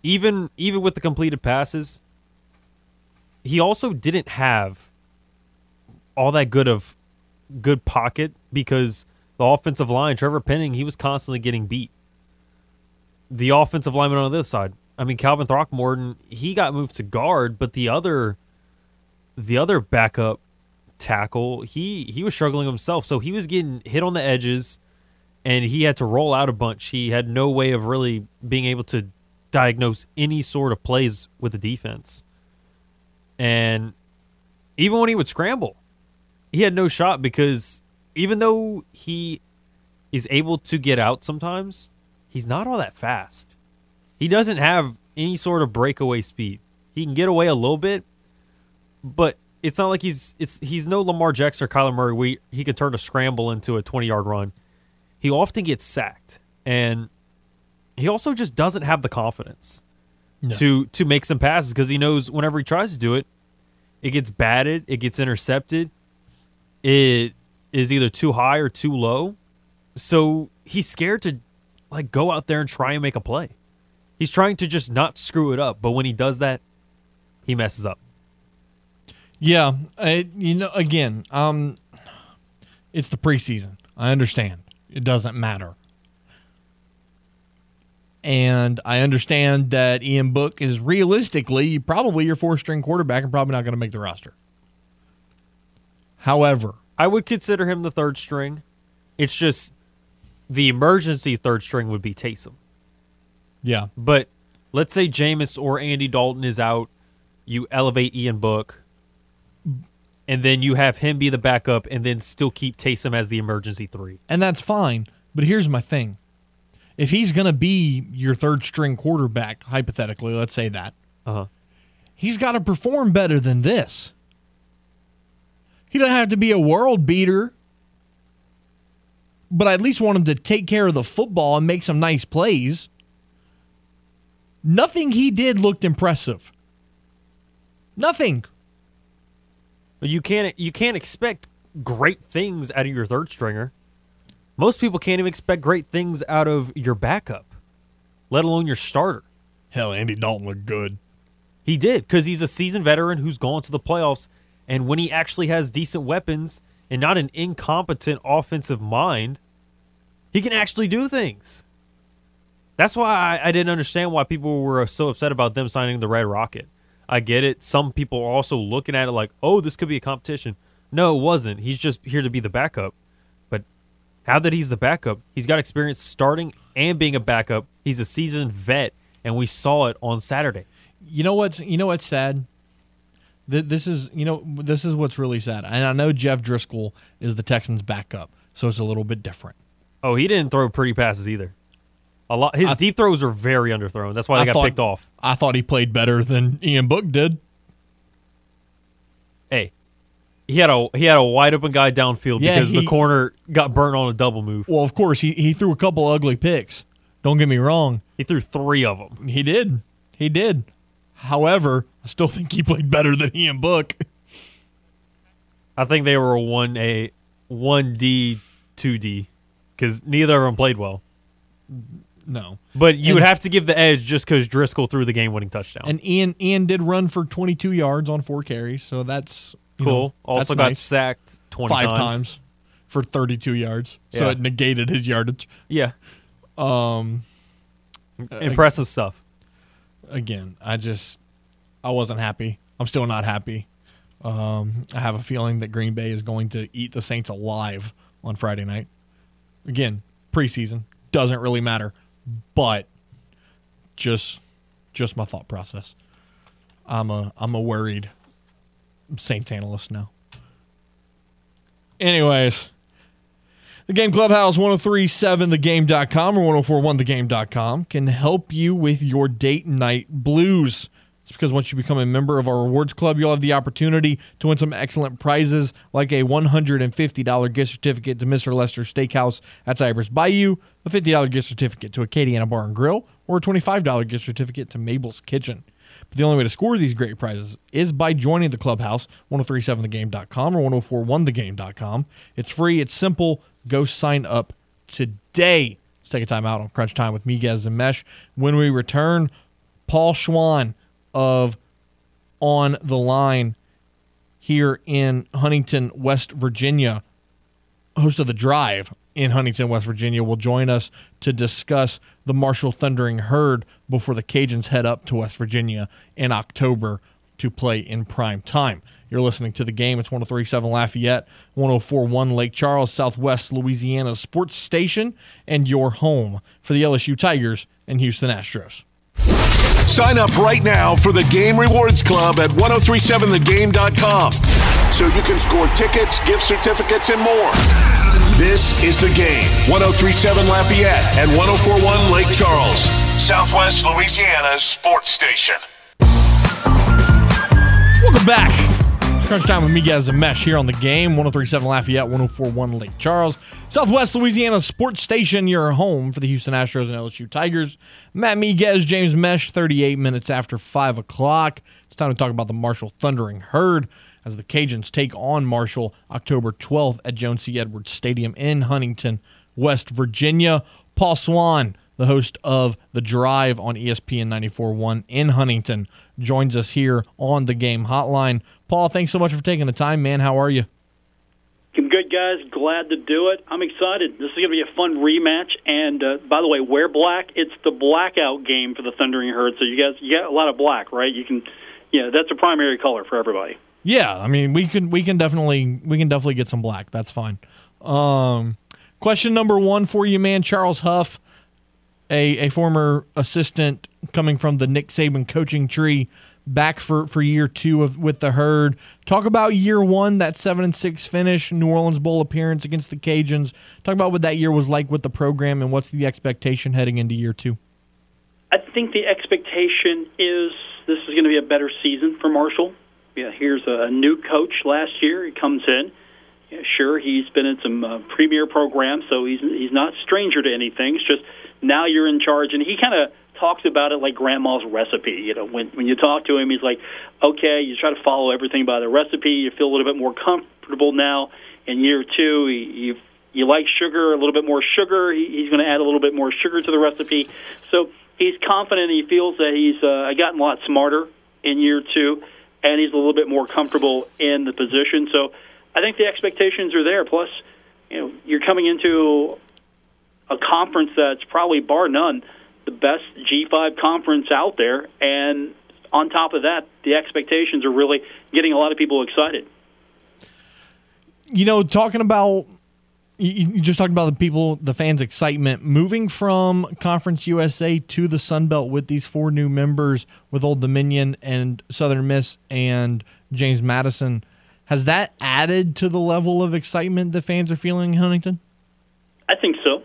[SPEAKER 3] even even with the completed passes, he also didn't have all that good of good pocket because the offensive line, Trevor Penning, he was constantly getting beat. The offensive lineman on the other side, I mean Calvin Throckmorton, he got moved to guard, but the other the other backup tackle, he he was struggling himself, so he was getting hit on the edges and he had to roll out a bunch. He had no way of really being able to diagnose any sort of plays with the defense. And even when he would scramble, he had no shot because even though he is able to get out sometimes, he's not all that fast. He doesn't have any sort of breakaway speed. He can get away a little bit, but it's not like he's it's he's no Lamar Jackson or Kyler Murray where he can turn a scramble into a 20 yard run. He often gets sacked. And he also just doesn't have the confidence no. to to make some passes because he knows whenever he tries to do it, it gets batted, it gets intercepted, it is either too high or too low. So he's scared to like go out there and try and make a play. He's trying to just not screw it up, but when he does that, he messes up.
[SPEAKER 2] Yeah, I, you know, again, um, it's the preseason. I understand. It doesn't matter. And I understand that Ian Book is realistically probably your four string quarterback and probably not going to make the roster. However,
[SPEAKER 3] I would consider him the third string. It's just the emergency third string would be Taysom.
[SPEAKER 2] Yeah.
[SPEAKER 3] But let's say Jameis or Andy Dalton is out, you elevate Ian Book, and then you have him be the backup and then still keep Taysom as the emergency three.
[SPEAKER 2] And that's fine. But here's my thing if he's going to be your third string quarterback, hypothetically, let's say that,
[SPEAKER 3] uh-huh.
[SPEAKER 2] he's got to perform better than this. He doesn't have to be a world beater, but I at least want him to take care of the football and make some nice plays. Nothing he did looked impressive. Nothing.
[SPEAKER 3] You can't you can't expect great things out of your third stringer. Most people can't even expect great things out of your backup, let alone your starter.
[SPEAKER 2] Hell, Andy Dalton looked good.
[SPEAKER 3] He did because he's a seasoned veteran who's gone to the playoffs, and when he actually has decent weapons, and not an incompetent offensive mind. He can actually do things. That's why I, I didn't understand why people were so upset about them signing the Red Rocket. I get it. Some people are also looking at it like, oh, this could be a competition. No, it wasn't. He's just here to be the backup. But now that he's the backup, he's got experience starting and being a backup. He's a seasoned vet, and we saw it on Saturday.
[SPEAKER 2] You know what's you know what's sad? This is you know this is what's really sad. And I know Jeff Driskel is the Texans' backup, so it's a little bit different.
[SPEAKER 3] Oh, he didn't throw pretty passes either. A lot. His deep throws are very underthrown. That's why they
[SPEAKER 2] I
[SPEAKER 3] got
[SPEAKER 2] thought-
[SPEAKER 3] picked off.
[SPEAKER 2] I thought he played better than Ian Book did.
[SPEAKER 3] Hey, he had a he had a wide open guy downfield
[SPEAKER 2] Yeah,
[SPEAKER 3] because
[SPEAKER 2] he-
[SPEAKER 3] the corner got burnt on a double move.
[SPEAKER 2] Well, of course he he threw a couple ugly picks. Don't get me wrong.
[SPEAKER 3] He threw three of them.
[SPEAKER 2] He did. He did. However, I still think he played better than Ian Book.
[SPEAKER 3] I think they were a one A, one D, two D, because neither of them played well.
[SPEAKER 2] No.
[SPEAKER 3] But you
[SPEAKER 2] And-
[SPEAKER 3] would have to give the edge just because Driskel threw the game winning touchdown.
[SPEAKER 2] And Ian Ian did run for 22 yards on four carries, so that's
[SPEAKER 3] Cool.
[SPEAKER 2] know,
[SPEAKER 3] Also
[SPEAKER 2] that's
[SPEAKER 3] got
[SPEAKER 2] nice.
[SPEAKER 3] sacked 20
[SPEAKER 2] five
[SPEAKER 3] times.
[SPEAKER 2] for 32 yards, so
[SPEAKER 3] Yeah.
[SPEAKER 2] it negated his yardage.
[SPEAKER 3] Yeah.
[SPEAKER 2] Um,
[SPEAKER 3] Impressive stuff.
[SPEAKER 2] Again, I just I wasn't happy. I'm still not happy. Um, I have a feeling that Green Bay is going to eat the Saints alive on Friday night. Again, preseason doesn't really matter, but just just my thought process. I'm a I'm a worried Saints analyst now. Anyways, the Game Clubhouse 1037thegame.com or 1041thegame.com can help you with your date night blues. It's because once you become a member of our rewards club, you'll have the opportunity to win some excellent prizes like a $150 gift certificate to Mr. Lester Steakhouse at Cypress Bayou, a $50 gift certificate to Acadiana Bar and Grill, or a $25 gift certificate to Mabel's Kitchen. But the only way to score these great prizes is by joining the clubhouse, 1037thegame.com or 1041thegame.com. It's free, it's simple. Go sign up today. Let's take a time out on Crunch Time with Miguez and Mesh. When we return, Paul Swan of On the Line here in Huntington, West Virginia, host of The Drive in Huntington, West Virginia, will join us to discuss the Marshall Thundering Herd before the Cajuns head up to West Virginia in October to play in prime time. You're listening to the game. It's 1037 Lafayette, 1041 Lake Charles, Southwest Louisiana sports station, and your home for the LSU Tigers and Houston Astros.
[SPEAKER 1] Sign up right now for the Game Rewards Club at 1037thegame.com so you can score tickets, gift certificates, and more. This is the game 1037 Lafayette and 1041 Lake Charles, Southwest Louisiana's sports station.
[SPEAKER 2] Welcome back. Crunch time with Miguez and Mesh here on the game. 1037 Lafayette, 1041 Lake Charles. Southwest Louisiana Sports Station, your home for the Houston Astros and LSU Tigers. Matt Miguez, James Mesh, 38 minutes after 5 o'clock. It's time to talk about the Marshall Thundering Herd as the Cajuns take on Marshall October 12th at Joan C. Edwards Stadium in Huntington, West Virginia. Paul Swan, the host of The Drive on ESPN 94.1 in Huntington, joins us here on the game hotline. Paul, thanks so much for taking the time, man. How are you?
[SPEAKER 14] I'm good, guys. Glad to do it. I'm excited. This is going to be a fun rematch. And uh, by the way, wear black. It's the blackout game for the Thundering Herd. So you guys, you got a lot of black, right? You can, yeah, that's a primary color for everybody.
[SPEAKER 2] Yeah, I mean we can we can definitely we can definitely get some black. That's fine. Um, question number one for you, man. Charles Huff, a a former assistant coming from the Nick Saban coaching tree, back for for year two of with the herd. Talk about year one, that seven and six finish, New Orleans Bowl appearance against the Cajuns. Talk about what that year was like with the program and what's the expectation heading into year two.
[SPEAKER 14] I think the expectation is this is going to be a better season for Marshall. Yeah, here's a, new coach last year. He comes in. Yeah, sure, he's been in some uh, premier programs, so he's he's not stranger to anything. It's just now you're in charge, and he kind of talks about it like grandma's recipe. You know, when when you talk to him, he's like, okay, you try to follow everything by the recipe. You feel a little bit more comfortable now. In year two, you you, like sugar, a little bit more sugar. He, he's going to add a little bit more sugar to the recipe. So he's confident. He feels that he's uh, gotten a lot smarter in year two, and he's a little bit more comfortable in the position. So I think the expectations are there. Plus, you know, you're coming into a conference that's probably bar none the best G5 conference out there, and on top of that, the expectations are really getting a lot of people excited.
[SPEAKER 2] You know, talking about you just talked about the people, the fans' excitement moving from Conference USA to the Sun Belt with these four new members, with Old Dominion and Southern Miss and James Madison. Has that added to the level of excitement the fans are feeling in Huntington?
[SPEAKER 14] I think so.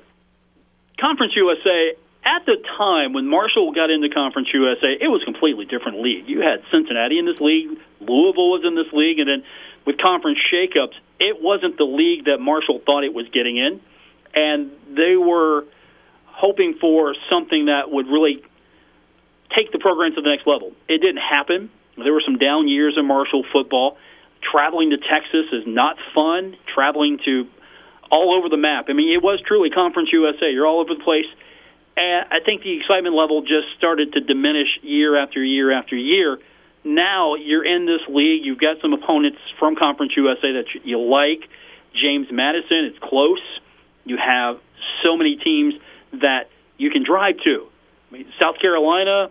[SPEAKER 14] Conference USA, at the time when Marshall got into Conference USA, it was a completely different league. You had Cincinnati in this league, Louisville was in this league, and then with conference shakeups, it wasn't the league that Marshall thought it was getting in, and they were hoping for something that would really take the program to the next level. It didn't happen. There were some down years in Marshall football. Traveling to Texas is not fun. Traveling to all over the map. I mean, it was truly Conference USA. You're all over the place. And I think the excitement level just started to diminish year after year after year now you're in this league. You've got some opponents from Conference USA that you like. James Madison, it's close. You have so many teams that you can drive to. I mean, South Carolina.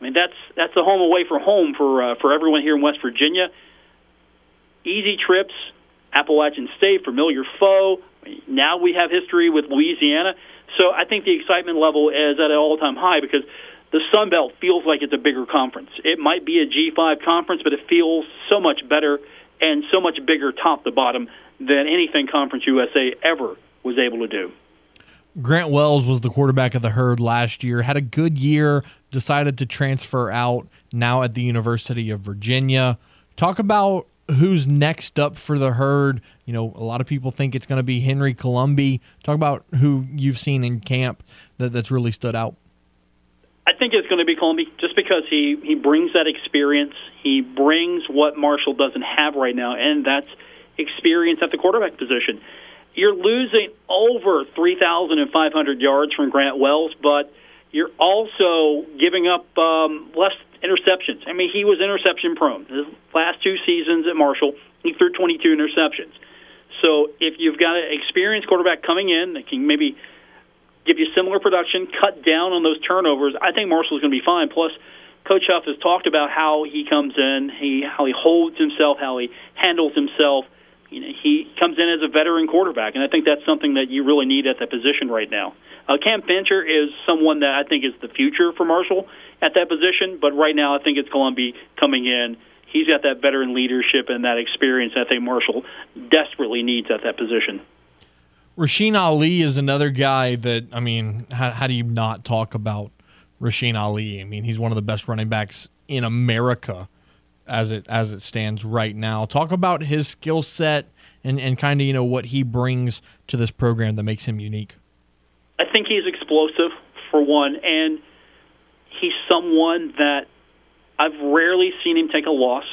[SPEAKER 14] I mean, that's that's the home away from home for uh, for everyone here in West Virginia. Easy trips. Appalachian State, familiar foe. Now we have history with Louisiana. So I think the excitement level is at an all-time high because the Sun Belt feels like it's a bigger conference. It might be a G5 conference, but it feels so much better and so much bigger top to bottom than anything Conference USA ever was able to do.
[SPEAKER 2] Grant Wells was the quarterback of the herd last year, had a good year, decided to transfer out now at the University of Virginia. Talk about who's next up for the herd. You know, a lot of people think it's going to be Henry Colombi. Talk about who you've seen in camp that, that's really stood out.
[SPEAKER 14] I think it's going to be Colombi just because he, he brings that experience. He brings what Marshall doesn't have right now, and that's experience at the quarterback position. You're losing over 3,500 yards from Grant Wells, but you're also giving up um, less interceptions. I mean, he was interception prone. His last two seasons at Marshall, he threw 22 interceptions. So if you've got an experienced quarterback coming in that can maybe – give you similar production, cut down on those turnovers, I think Marshall's going to be fine. Plus, Coach Huff has talked about how he comes in, he how he holds himself, how he handles himself. You know, he comes in as a veteran quarterback, and I think that's something that you really need at that position right now. Uh, Cam Fancher is someone that I think is the future for Marshall at that position, but right now I think it's Colombi coming in. He's got that veteran leadership and that experience I think Marshall desperately needs at that position.
[SPEAKER 2] Rasheen Ali is another guy that I mean, how, how do you not talk about Rasheen Ali? I mean, he's one of the best running backs in America as it as it stands right now. Talk about his skill set and and kind of you know what he brings to this program that makes him unique.
[SPEAKER 14] I think he's explosive for one, and he's someone that I've rarely seen him take a loss.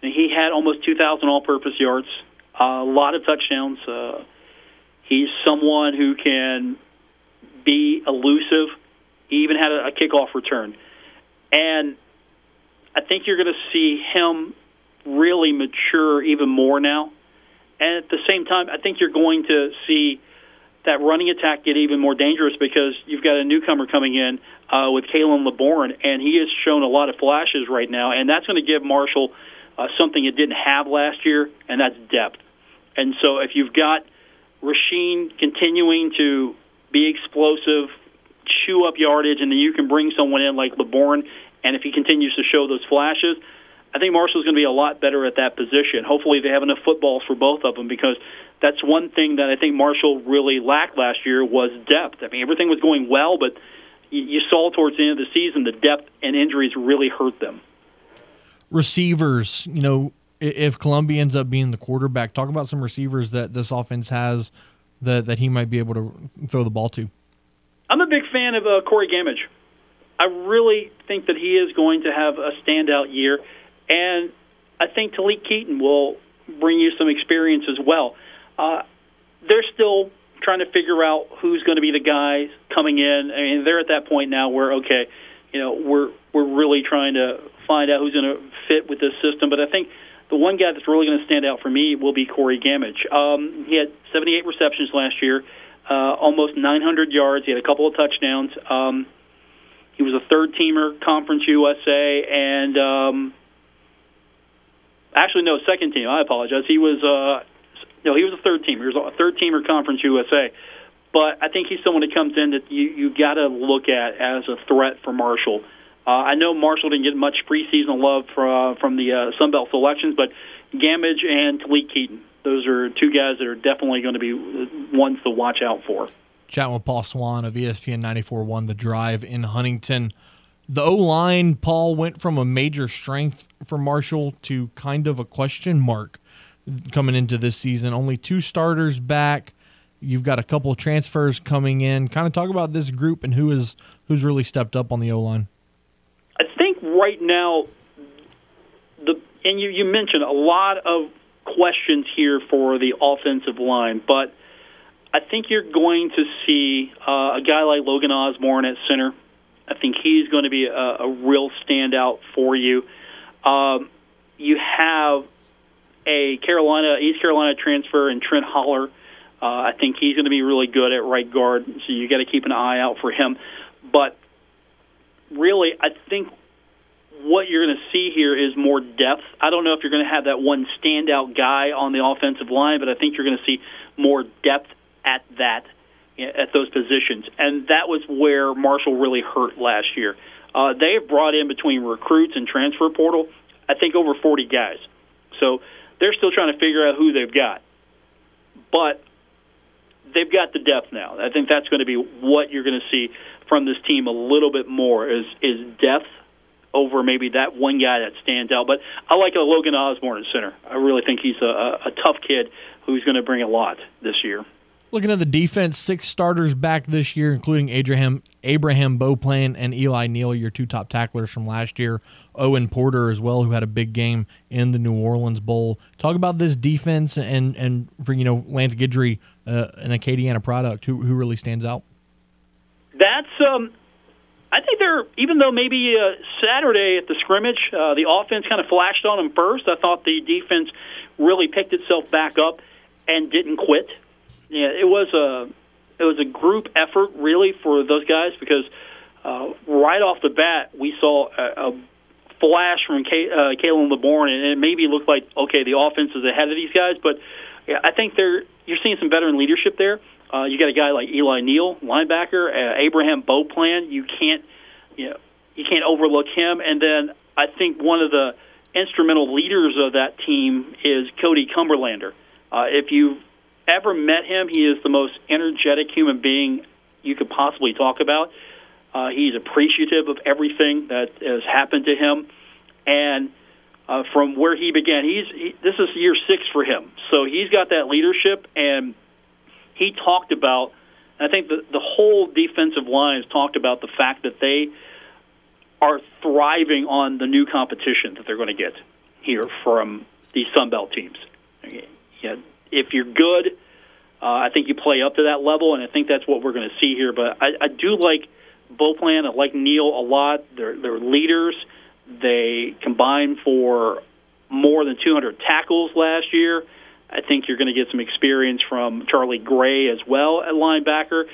[SPEAKER 14] He had almost 2,000 all-purpose yards, a lot of touchdowns. Uh, He's someone who can be elusive. He even had a, a kickoff return. And I think you're going to see him really mature even more now. And at the same time, I think you're going to see that running attack get even more dangerous because you've got a newcomer coming in uh, with Khalan Laborn, and he has shown a lot of flashes right now, and that's going to give Marshall uh, something it didn't have last year, and that's depth. And so if you've got – Rasheen continuing to be explosive, chew up yardage, and then you can bring someone in like Laborn, and if he continues to show those flashes, I think Marshall's going to be a lot better at that position. Hopefully, they have enough footballs for both of them because that's one thing that I think Marshall really lacked last year was depth. I mean, everything was going well, but you saw towards the end of the season the depth and injuries really hurt them.
[SPEAKER 2] Receivers, you know, if Colombi ends up being the quarterback, talk about some receivers that this offense has that that he might be able to throw the ball to.
[SPEAKER 14] I'm a big fan of uh, Corey Gammage. I really think that he is going to have a standout year, and I think Talik Keaton will bring you some experience as well. Uh, they're still trying to figure out who's going to be the guys coming in. I mean, they're at that point now where okay, you know, we're we're really trying to find out who's going to fit with this system. But I think the one guy that's really going to stand out for me will be Corey Gammage. Um, he had 78 receptions last year, uh, almost 900 yards. He had a couple of touchdowns. Um, he was a third teamer, Conference USA, and um, actually no second team. I apologize. He was uh, no, he was a third teamer. He was a third teamer, Conference USA. But I think he's someone that comes in that you you got to look at as a threat for Marshall. Uh, I know Marshall didn't get much preseason love from uh, from the uh, Sun Belt selections, but Gammage and Talik Keaton, those are two guys that are definitely going to be ones to watch out for.
[SPEAKER 2] Chatting with Paul Swan of ESPN 94.1 The Drive in Huntington. The O line, Paul, went from a major strength for Marshall to kind of a question mark coming into this season. Only two starters back. You've got a couple of transfers coming in. Kind of talk about this group and who is who's really stepped up on the O line.
[SPEAKER 14] I think right now, the and you, you mentioned a lot of questions here for the offensive line, but I think you're going to see uh, a guy like Logan Osburn at center. I think he's going to be a, a real standout for you. Um, you have a Carolina, East Carolina transfer in Trent Holler. Uh, I think he's going to be really good at right guard, so you got to keep an eye out for him. But really, I think what you're going to see here is more depth. I don't know if you're going to have that one standout guy on the offensive line, but I think you're going to see more depth at that at those positions, and that was where Marshall really hurt last year. Uh, they have brought in between recruits and transfer portal, I think over 40 guys. So they're still trying to figure out who they've got, but they've got the depth now. I think that's going to be what you're going to see from this team a little bit more is is depth over maybe that one guy that stands out. But I like a Logan Osburn at center. I really think he's a, a tough kid who's going to bring a lot this year.
[SPEAKER 2] Looking at the defense, six starters back this year, including Abraham Abraham Beauplan and Eli Neal, your two top tacklers from last year. Owen Porter as well, who had a big game in the New Orleans Bowl. Talk about this defense and and for you know Lance Guidry, uh, an Acadiana product, who who really stands out.
[SPEAKER 14] That's um, I think they're even though maybe uh, Saturday at the scrimmage, uh, the offense kind of flashed on them first. I thought the defense really picked itself back up and didn't quit. Yeah, it was a it was a group effort really for those guys because uh, right off the bat we saw a, a flash from Kay, uh, Laborn, and it maybe looked like okay the offense is ahead of these guys, but yeah, I think they're you're seeing some veteran leadership there. Uh, you got a guy like Eli Neal, linebacker, uh, Abraham Beauplan. You can't you know you can't overlook him, and then I think one of the instrumental leaders of that team is Cody Cumberlander. Uh, if you've ever met him, he is the most energetic human being you could possibly talk about. Uh, he's appreciative of everything that has happened to him, and uh, from where he began, he's he, this is year six for him. So he's got that leadership, and he talked about. I think the the whole defensive line has talked about the fact that they are thriving on the new competition that they're going to get here from these Sun Belt teams. Yeah, if you're good, uh, I think you play up to that level, and I think that's what we're going to see here. But I, I do like Beauplan. I like Neal a lot. They're, they're leaders. They combined for more than 200 tackles last year. I think you're going to get some experience from Charlie Gray as well at linebacker.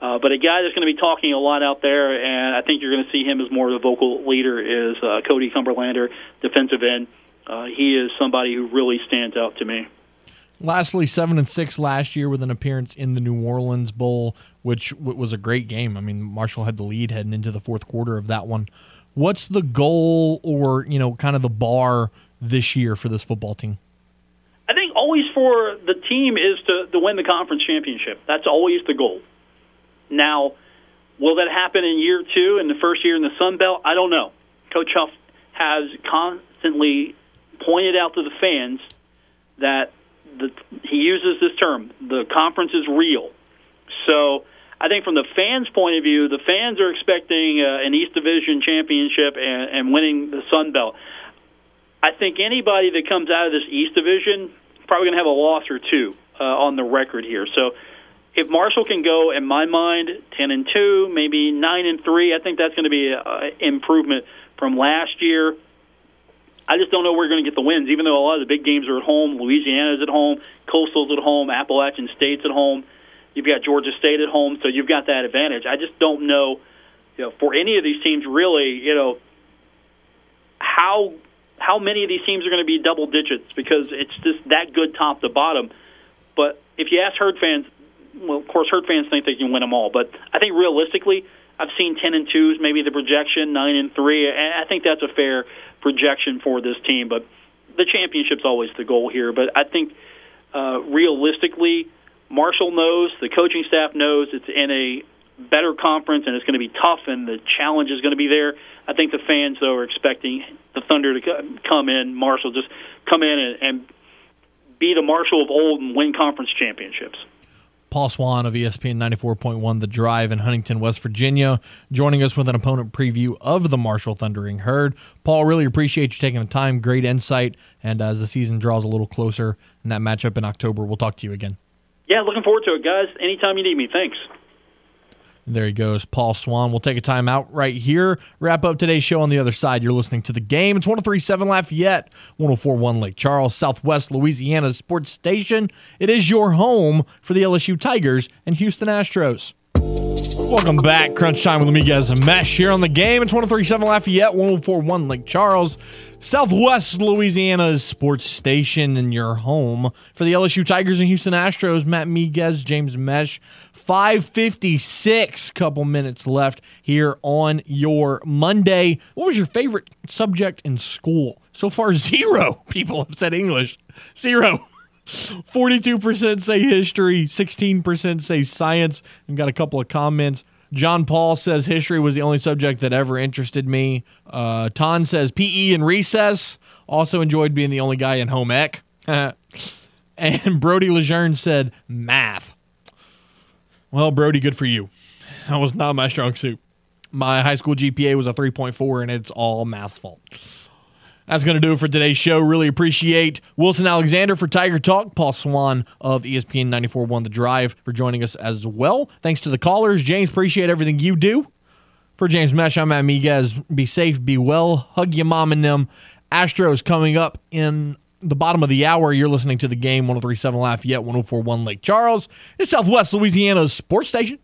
[SPEAKER 14] Uh, but a guy that's going to be talking a lot out there, and I think you're going to see him as more of a vocal leader, is uh, Cody Cumberlander, defensive end. Uh, he is somebody who really stands out to me.
[SPEAKER 2] Lastly, seven and six last year with an appearance in the New Orleans Bowl, which was a great game. I mean, Marshall had the lead heading into the fourth quarter of that one. What's the goal, or you know, kind of the bar this year for this football team?
[SPEAKER 14] I think always for the team is to, to win the conference championship. That's always the goal. Now, will that happen in year two, in the first year in the Sun Belt? I don't know. Coach Huff has constantly pointed out to the fans that the, he uses this term, the conference is real. So I think from the fans' point of view, the fans are expecting uh, an East Division championship and, and winning the Sun Belt. I think anybody that comes out of this East Division probably going to have a loss or two uh, on the record here. So if Marshall can go, in my mind, ten and two, maybe nine and three, I think that's going to be an improvement from last year. I just don't know where we're going to get the wins. Even though a lot of the big games are at home, Louisiana's at home, Coastal's at home, Appalachian State's at home. You've got Georgia State at home, so you've got that advantage. I just don't know, you know, for any of these teams really, you know, how how many of these teams are going to be double digits because it's just that good top to bottom. But if you ask herd fans, well, of course, herd fans think they can win them all. But I think realistically, I've seen ten and twos, maybe the projection nine and three. And I think that's a fair projection for this team. But the championship's always the goal here. But I think uh, realistically, Marshall knows, the coaching staff knows it's in a better conference and it's going to be tough and the challenge is going to be there. I think the fans though are expecting the Thunder to come in, Marshall just come in and, and be the Marshall of old and win conference championships.
[SPEAKER 2] Paul Swan of ESPN 94.1 The Drive in Huntington, West Virginia, joining us with an opponent preview of the Marshall Thundering Herd. Paul, really appreciate you taking the time. Great insight. And uh, as the season draws a little closer in that matchup in October, we'll talk to you again.
[SPEAKER 14] Yeah, looking forward to it, guys. Anytime you need me. Thanks.
[SPEAKER 2] There he goes, Paul Swan. We'll take a time out right here. Wrap up today's show on the other side. You're listening to the game. It's 1037 Lafayette, 1041 Lake Charles, Southwest Louisiana Sports Station. It is your home for the LSU Tigers and Houston Astros. Welcome back. Crunch time with Miguez and Mesh here on the game. It's 1037 Lafayette, 1041 Lake Charles, Southwest Louisiana's sports station and your home for the LSU Tigers and Houston Astros. Matt Miguez, James Mesh. 556 couple minutes left here on your Monday. What was your favorite subject in school? So far, <laughs> zero people have said English. Zero. 42% say history, 16% say science. We've got a couple of comments. John Paul says history was the only subject that ever interested me. Uh, Ton says PE and recess. Also enjoyed being the only guy in home ec. <laughs> and Brody Lejeune said math. Well, Brody, good for you. That was not my strong suit. My high school GPA was a 3.4, and it's all math's fault. That's going to do it for today's show. Really appreciate Wilson Alexander for Tiger Talk, Paul Swan of ESPN 94.1 The Drive for joining us as well. Thanks to the callers. James, appreciate everything you do. For James Mesh, I'm Matt Miguez. Be safe, be well, hug your mom and them. Astros coming up in the bottom of the hour. You're listening to the game 1037 Lafayette, 1041 Lake Charles. It's Southwest Louisiana's sports station.